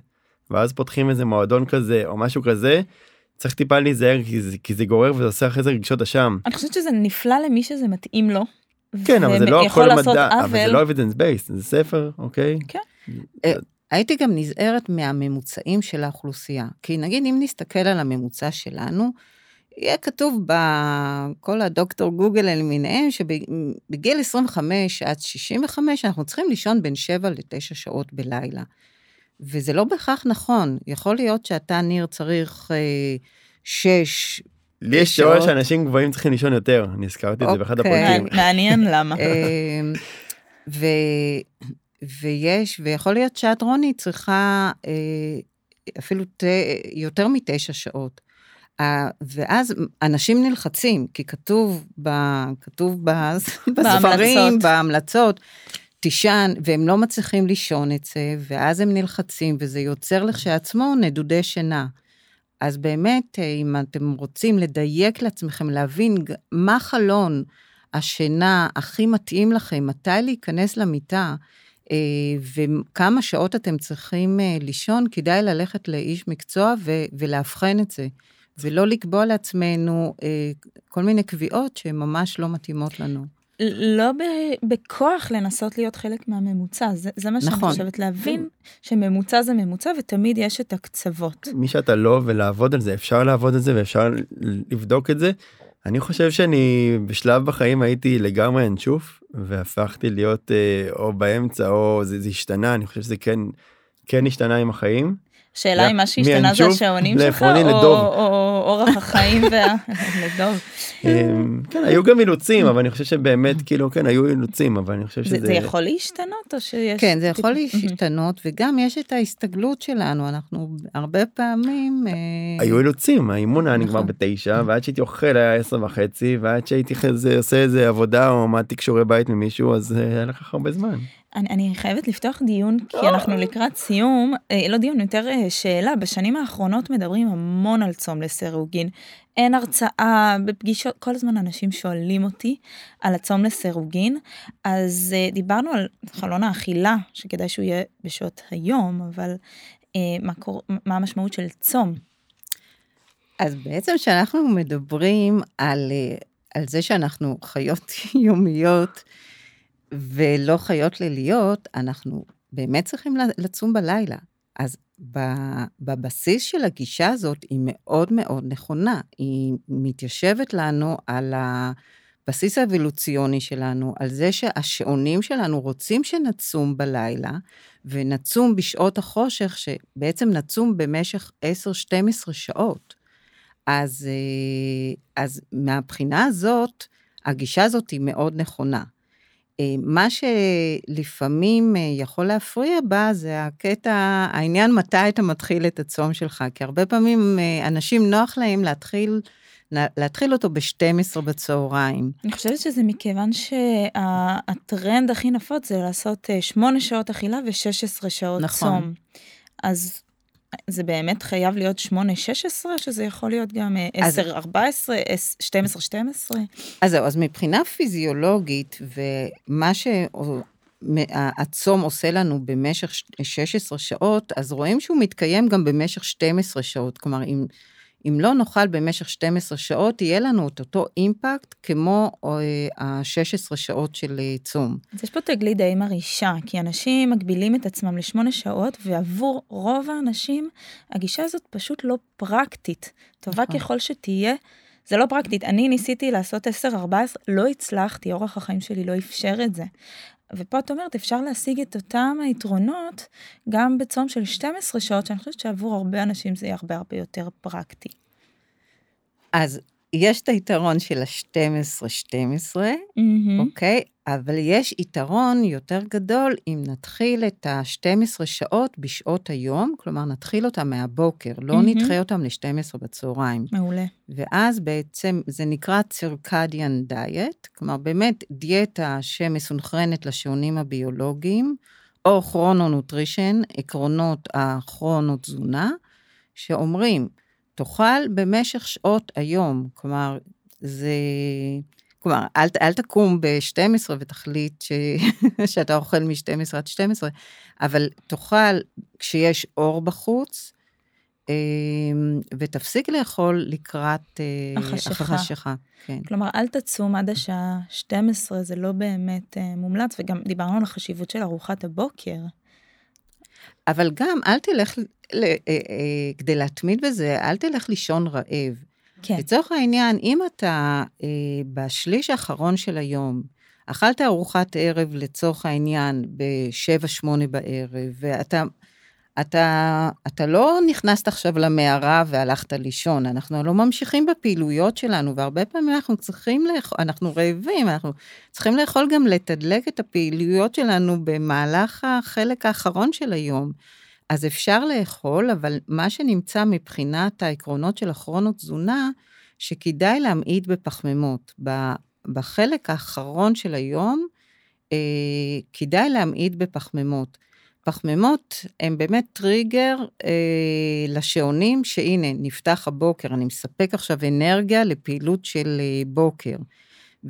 Speaker 2: ואז פותחים איזה מועדון כזה או משהו כזה צריך טיפה להיזהר כי זה, כי זה גורר וזה עושה אחרי זה רגשות אשם.
Speaker 1: אני חושבת שזה נפלא למי שזה מתאים לו.
Speaker 2: כן אבל זה לא הכל מדע אבל זה
Speaker 1: עוול.
Speaker 2: לא evidence based זה ספר אוקיי.
Speaker 1: כן.
Speaker 3: הייתי גם נזהרת מהממוצעים של האוכלוסייה. כי נגיד, אם נסתכל על הממוצע שלנו, יהיה כתוב בכל הדוקטור גוגל למיניהם, שבגיל 25 עד 65 אנחנו צריכים לישון בין 7 ל-9 שעות בלילה. וזה לא בהכרח נכון. יכול להיות שאתה, ניר, צריך אה, 6,
Speaker 2: לי יש
Speaker 3: שעות.
Speaker 2: תיאוריה שאנשים גבוהים צריכים לישון יותר אני הזכרתי את זה באחד
Speaker 3: אוקיי.
Speaker 2: הפרקים.
Speaker 1: מעניין למה.
Speaker 3: ו, ויש, ויכול להיות שאת, רוני, צריכה אה, אפילו יותר מתשע שעות. אה, ואז אנשים נלחצים, כי כתוב, ב, כתוב בספרים,
Speaker 1: בהמלצות.
Speaker 3: תישן, והם לא מצליחים לישון את זה, ואז הם נלחצים, וזה יוצר לכשעצמו נדודי שינה. אז באמת, אה, אם אתם רוצים לדייק לעצמכם, להבין מה חלון השינה הכי מתאים לכם, מתי להיכנס למיטה, אה, וכמה שעות אתם צריכים לישון, כדאי ללכת לאיש מקצוע ולאבחן את זה, ולא לקבוע לעצמנו אה, כל מיני קביעות שהן ממש לא מתאימות לנו.
Speaker 1: לא ב- בכוח לנסות להיות חלק מהממוצע, זה, זה מה שאני
Speaker 3: נכון.
Speaker 1: חושבת, להבין שממוצע זה ממוצע ותמיד יש את הקצוות.
Speaker 2: מי שאתה לא ולעבוד על זה אפשר לעבוד על זה ואפשר לבדוק את זה. אני חושב שאני בשלב בחיים הייתי לגמרי אנשוף והפכתי להיות אה, או באמצע או זה, זה השתנה אני חושב שזה כן כן השתנה עם החיים.
Speaker 1: שאלה אם מה שהשתנה זה השעונים שלך, או,
Speaker 2: לדוב.
Speaker 1: או, או אורח החיים וה... לדוב.
Speaker 2: אמ, כן היו גם אילוצים אבל אני חושב שבאמת כאילו כן היו אילוצים אבל אני חושב
Speaker 1: זה,
Speaker 2: שזה
Speaker 1: זה יכול להשתנות או שיש...
Speaker 3: כן, זה יכול להשתנות, וגם יש את ההסתגלות שלנו, אנחנו הרבה פעמים... אה,
Speaker 2: היו אילוצים האימון היה נגמר
Speaker 3: נכון.
Speaker 2: בתשע ועד שהייתי אוכל היה עשר וחצי ועד שהייתי עושה איזה עבודה או מעתיק שיעורי בית ממישהו אז אה, היה לך הרבה זמן.
Speaker 1: אני, אני חייבת לפתוח דיון, כי אנחנו לקראת סיום, אה, לא דיון, יותר אה, שאלה. בשנים האחרונות מדברים המון על צום לסירוגין. אין הרצאה, בפגישות, כל הזמן אנשים שואלים אותי על הצום לסירוגין. אז אה, דיברנו על חלון האכילה, שכדאי שהוא יהיה בשעות היום, אבל אה, מה, קור... מה המשמעות של צום?
Speaker 3: אז בעצם כשאנחנו מדברים על, על זה שאנחנו חיות יומיות ולא חיות ליליות, אנחנו באמת צריכים לצום בלילה. אז בבסיס של הגישה הזאת היא מאוד מאוד נכונה. היא מתיישבת לנו על הבסיס האבולוציוני שלנו, על זה שהשעונים שלנו רוצים שנצום בלילה, ונצום בשעות החושך, שבעצם נצום במשך 10-12 שעות. אז, אה, אז מהבחינה הזאת, הגישה הזאת היא מאוד נכונה. אה, מה שלפעמים אה, יכול להפריע בה זה הקטע, העניין מתי אתה מתחיל את הצום שלך, כי הרבה פעמים אה, אנשים נוח להם להתחיל, להתחיל אותו ב-12 בצהריים.
Speaker 1: אני חושבת שזה מכיוון שהטרנד הכי נפוץ זה לעשות אה, 8 שעות אכילה ו-16 שעות
Speaker 3: נכון.
Speaker 1: צום. אז זה באמת חייב להיות 8-16, או שזה יכול להיות גם אה,
Speaker 3: אז-
Speaker 1: 10-14, 12-12?
Speaker 3: אז זהו, אז מבחינה פיזיולוגית, ומה שהצום עושה לנו במשך ש- 16 שעות, אז רואים שהוא מתקיים גם במשך 12 שעות. כלומר, אם, אם לא נאכל במשך 12 שעות, יהיה לנו את אותו אימפקט כמו ה-16 שעות של אה, צום.
Speaker 1: אז יש פה תגלית די מרעישה, כי אנשים מגבילים את עצמם לשמונה שעות, ועבור רוב האנשים, הגישה הזאת פשוט לא פרקטית. טובה
Speaker 3: נכון.
Speaker 1: ככל שתהיה, זה לא פרקטית. אני ניסיתי לעשות 10-14, לא הצלחתי, אורח החיים שלי לא אפשר את זה. ופה את אומרת, אפשר להשיג את אותם היתרונות גם בצום של 12 שעות, שאני חושבת שעבור הרבה אנשים זה יהיה הרבה הרבה יותר פרקטי.
Speaker 3: אז יש את היתרון של ה-12-12,
Speaker 1: מהמם.
Speaker 3: אוקיי? אבל יש יתרון יותר גדול אם נתחיל את ה-12 שעות בשעות היום, כלומר נתחיל אותם מהבוקר, לא
Speaker 1: מהמם.
Speaker 3: נדחה אותם ל-12 בצהריים.
Speaker 1: מעולה.
Speaker 3: ואז בעצם זה נקרא צירקדיאן דיאט, כלומר באמת דיאטה שמסונכרנת לשעונים הביולוגיים, או כרונונוטרישן, עקרונות הכרונות תזונה, שאומרים, תאכל במשך שעות היום, כלומר, זה... כלומר, אל, אל תקום ב-12 ותחליט ש... שאתה אוכל מ-12 עד 12, אבל תאכל כשיש אור בחוץ, אמ, ותפסיק לאכול לקראת אה,
Speaker 1: החשיכה.
Speaker 3: החשיכה. כן.
Speaker 1: כלומר, אל תצום עד השעה 12, זה לא באמת אה, מומלץ, וגם דיברנו על החשיבות של ארוחת הבוקר.
Speaker 3: אבל גם, אל תלך, אה, כדי להתמיד בזה, אל תלך לישון רעב.
Speaker 1: כן.
Speaker 3: לצורך העניין, אם אתה אה, בשליש האחרון של היום, אכלת ארוחת ערב לצורך העניין ב-7-8 בערב, ואתה אתה, אתה לא נכנסת עכשיו למערה והלכת לישון, אנחנו לא ממשיכים בפעילויות שלנו, והרבה פעמים אנחנו צריכים לאכול, אנחנו רעבים, אנחנו צריכים לאכול גם לתדלק את הפעילויות שלנו במהלך החלק האחרון של היום. אז אפשר לאכול, אבל מה שנמצא מבחינת העקרונות של הכרונות תזונה, שכדאי להמעיט בפחמימות. בחלק האחרון של היום, אה, כדאי להמעיט בפחמימות. פחמימות הם באמת טריגר אה, לשעונים, שהנה, נפתח הבוקר, אני מספק עכשיו אנרגיה לפעילות של אה, בוקר.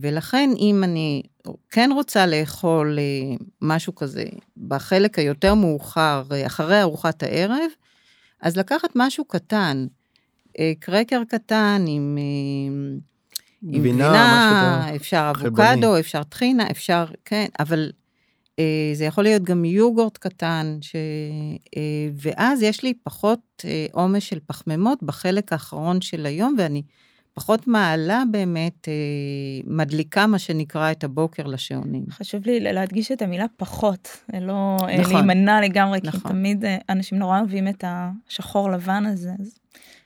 Speaker 3: ולכן, אם אני כן רוצה לאכול אה, משהו כזה בחלק היותר מאוחר, אה, אחרי ארוחת הערב, אז לקחת משהו קטן, אה, קרקר קטן עם... עם
Speaker 2: גבינה,
Speaker 3: אפשר. אבוקדו, אפשר טחינה, אפשר, כן, אבל זה יכול להיות גם יוגורט קטן, ש... ואז יש לי פחות עומס של פחמימות בחלק האחרון של היום, ואני פחות מעלה באמת, אה, מדליקה מה שנקרא את הבוקר לשעונים.
Speaker 1: חשוב לי להדגיש את המילה פחות, לא אה,
Speaker 3: נכון.
Speaker 1: להימנע לגמרי, כי
Speaker 3: נכון.
Speaker 1: תמיד אה, אנשים נורא אוהבים את השחור לבן הזה. אז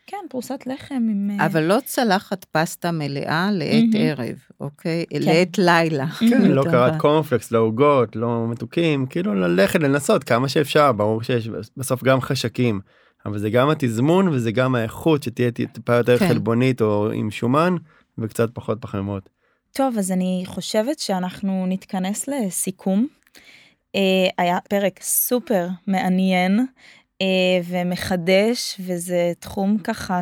Speaker 1: כן, פרוסת לחם עם... אה,
Speaker 3: אבל לא צלחת פסטה מלאה לעת. ערב, אוקיי? לעת לילה.
Speaker 2: כן, לא
Speaker 3: ב-
Speaker 2: קורנפלקס, לא עוגות, לא מתוקים, כאילו ללכת לנסות כמה שאפשר, ברור שיש בסוף גם חשקים, אבל זה גם התזמון וזה גם האיכות שתהיה טיפה יותר
Speaker 3: כן.
Speaker 2: חלבונית או עם שומן וקצת פחות פחמימות.
Speaker 1: טוב, אז אני חושבת שאנחנו נתכנס לסיכום. אה, היה פרק סופר מעניין אה, ומחדש, וזה תחום ככה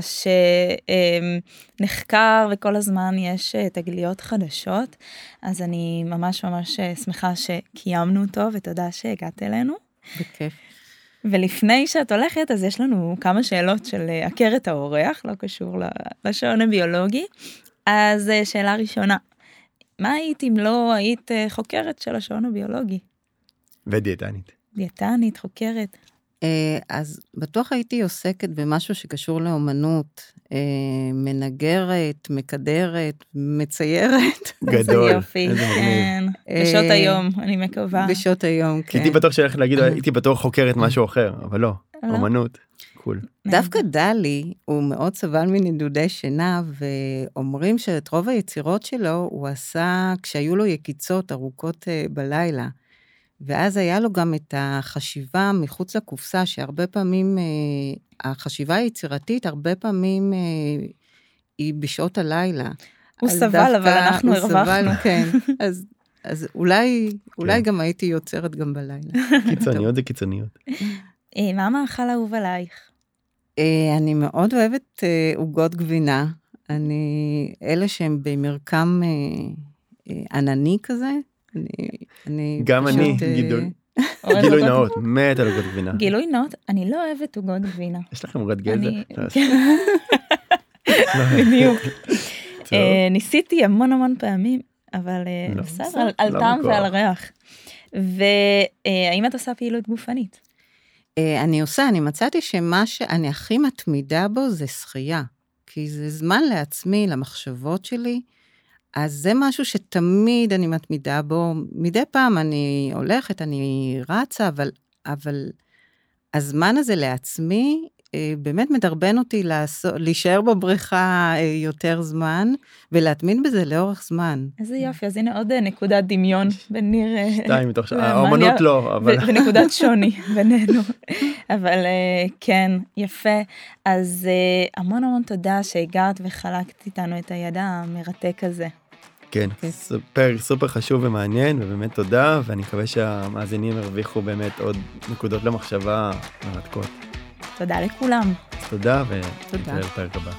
Speaker 1: שנחקר וכל הזמן יש אה, תגליות חדשות, אז אני ממש ממש אה, שמחה שקיימנו אותו, ותודה שהגעת אלינו.
Speaker 3: בכיף.
Speaker 1: ולפני שאת הולכת, אז יש לנו כמה שאלות של אה, עקרת האורח, לא קשור לשעון הביולוגי. אז אה, שאלה ראשונה, מה היית אם לא היית אה, חוקרת של השעון הביולוגי?
Speaker 2: ודיאטנית.
Speaker 1: דיאטנית, חוקרת.
Speaker 3: אה, אז בטוח הייתי עוסקת במשהו שקשור לאומנות, אה, מנגרת, מקדרת, מציירת,
Speaker 2: גדול.
Speaker 1: יופי,
Speaker 2: איזה מגניב.
Speaker 1: כן.
Speaker 3: אה,
Speaker 1: בשעות היום, אני מקווה.
Speaker 3: בשעות היום, כן.
Speaker 2: הייתי בטוח שהולך להגיד הייתי בטוח חוקרת משהו אחר אבל לא
Speaker 1: לא?
Speaker 2: אומנות. קול.
Speaker 3: דווקא דלי, הוא מאוד סבל מנדודי שינה, ואומרים שאת רוב היצירות שלו הוא עשה כשהיו לו יקיצות ארוכות בלילה. ואז היה לו גם את החשיבה מחוץ לקופסה, שהרבה פעמים, אה, החשיבה היצירתית, הרבה פעמים אה, היא בשעות הלילה.
Speaker 1: הוא סבל,
Speaker 3: דווקא
Speaker 1: אבל אנחנו
Speaker 3: הוא סבל,
Speaker 1: הרווחנו.
Speaker 3: כן. אז, אז אולי, אולי
Speaker 2: כן.
Speaker 3: גם הייתי יוצרת גם בלילה.
Speaker 2: קיצוניות זה קיצוניות.
Speaker 1: אה, מה המאכל האהוב עלייך?
Speaker 3: אה, אני מאוד אוהבת אה, עוגות גבינה. אני, אלה שהם במרקם אה, אה, ענני כזה. אני, אני
Speaker 2: גם
Speaker 3: פשוט,
Speaker 2: אני,
Speaker 3: אה,
Speaker 2: גידול. גילוי נאות מת על עוגות גבינה.
Speaker 1: גילוי נאות, אני לא אוהבת עוגות גבינה.
Speaker 2: יש לכם עוגת גזר? לא,
Speaker 1: בדיוק. אה, ניסיתי המון המון פעמים, אבל אה,
Speaker 2: לא,
Speaker 1: בסדר,
Speaker 2: בסדר,
Speaker 1: על- על
Speaker 2: לא
Speaker 1: טעם. ועל ריח. והאם את עושה פעילות גופנית?
Speaker 3: אני עושה, אני מצאתי שמה שאני הכי מתמידה בו זה שחייה. כי זה זמן לעצמי, למחשבות שלי. אז זה משהו שתמיד אני מתמידה בו. מדי פעם אני הולכת, אני רצה, אבל, אבל הזמן הזה לעצמי באמת מדרבן אותי לעשות, להישאר בבריכה אה, יותר זמן, ולהתמיד בזה לאורך זמן.
Speaker 1: איזה יופי, אז הנה עוד אה, נקודת דמיון בין ניר... אה,
Speaker 2: שתיים מתוך
Speaker 1: למאניה,
Speaker 2: האומנות לא, אבל...
Speaker 1: ונקודת שוני בינינו. אבל אה, כן, יפה. אז אה, המון המון תודה שהגעת וחלקת איתנו את הידע המרתק הזה.
Speaker 2: כן,
Speaker 3: כן.
Speaker 2: סופר סופר חשוב ומעניין ובאמת תודה ואני מקווה שהמאזינים הרוויחו באמת עוד נקודות למחשבה מרתקות.
Speaker 1: תודה לכולם.
Speaker 3: תודה.
Speaker 2: ונתראה בפרק הבא.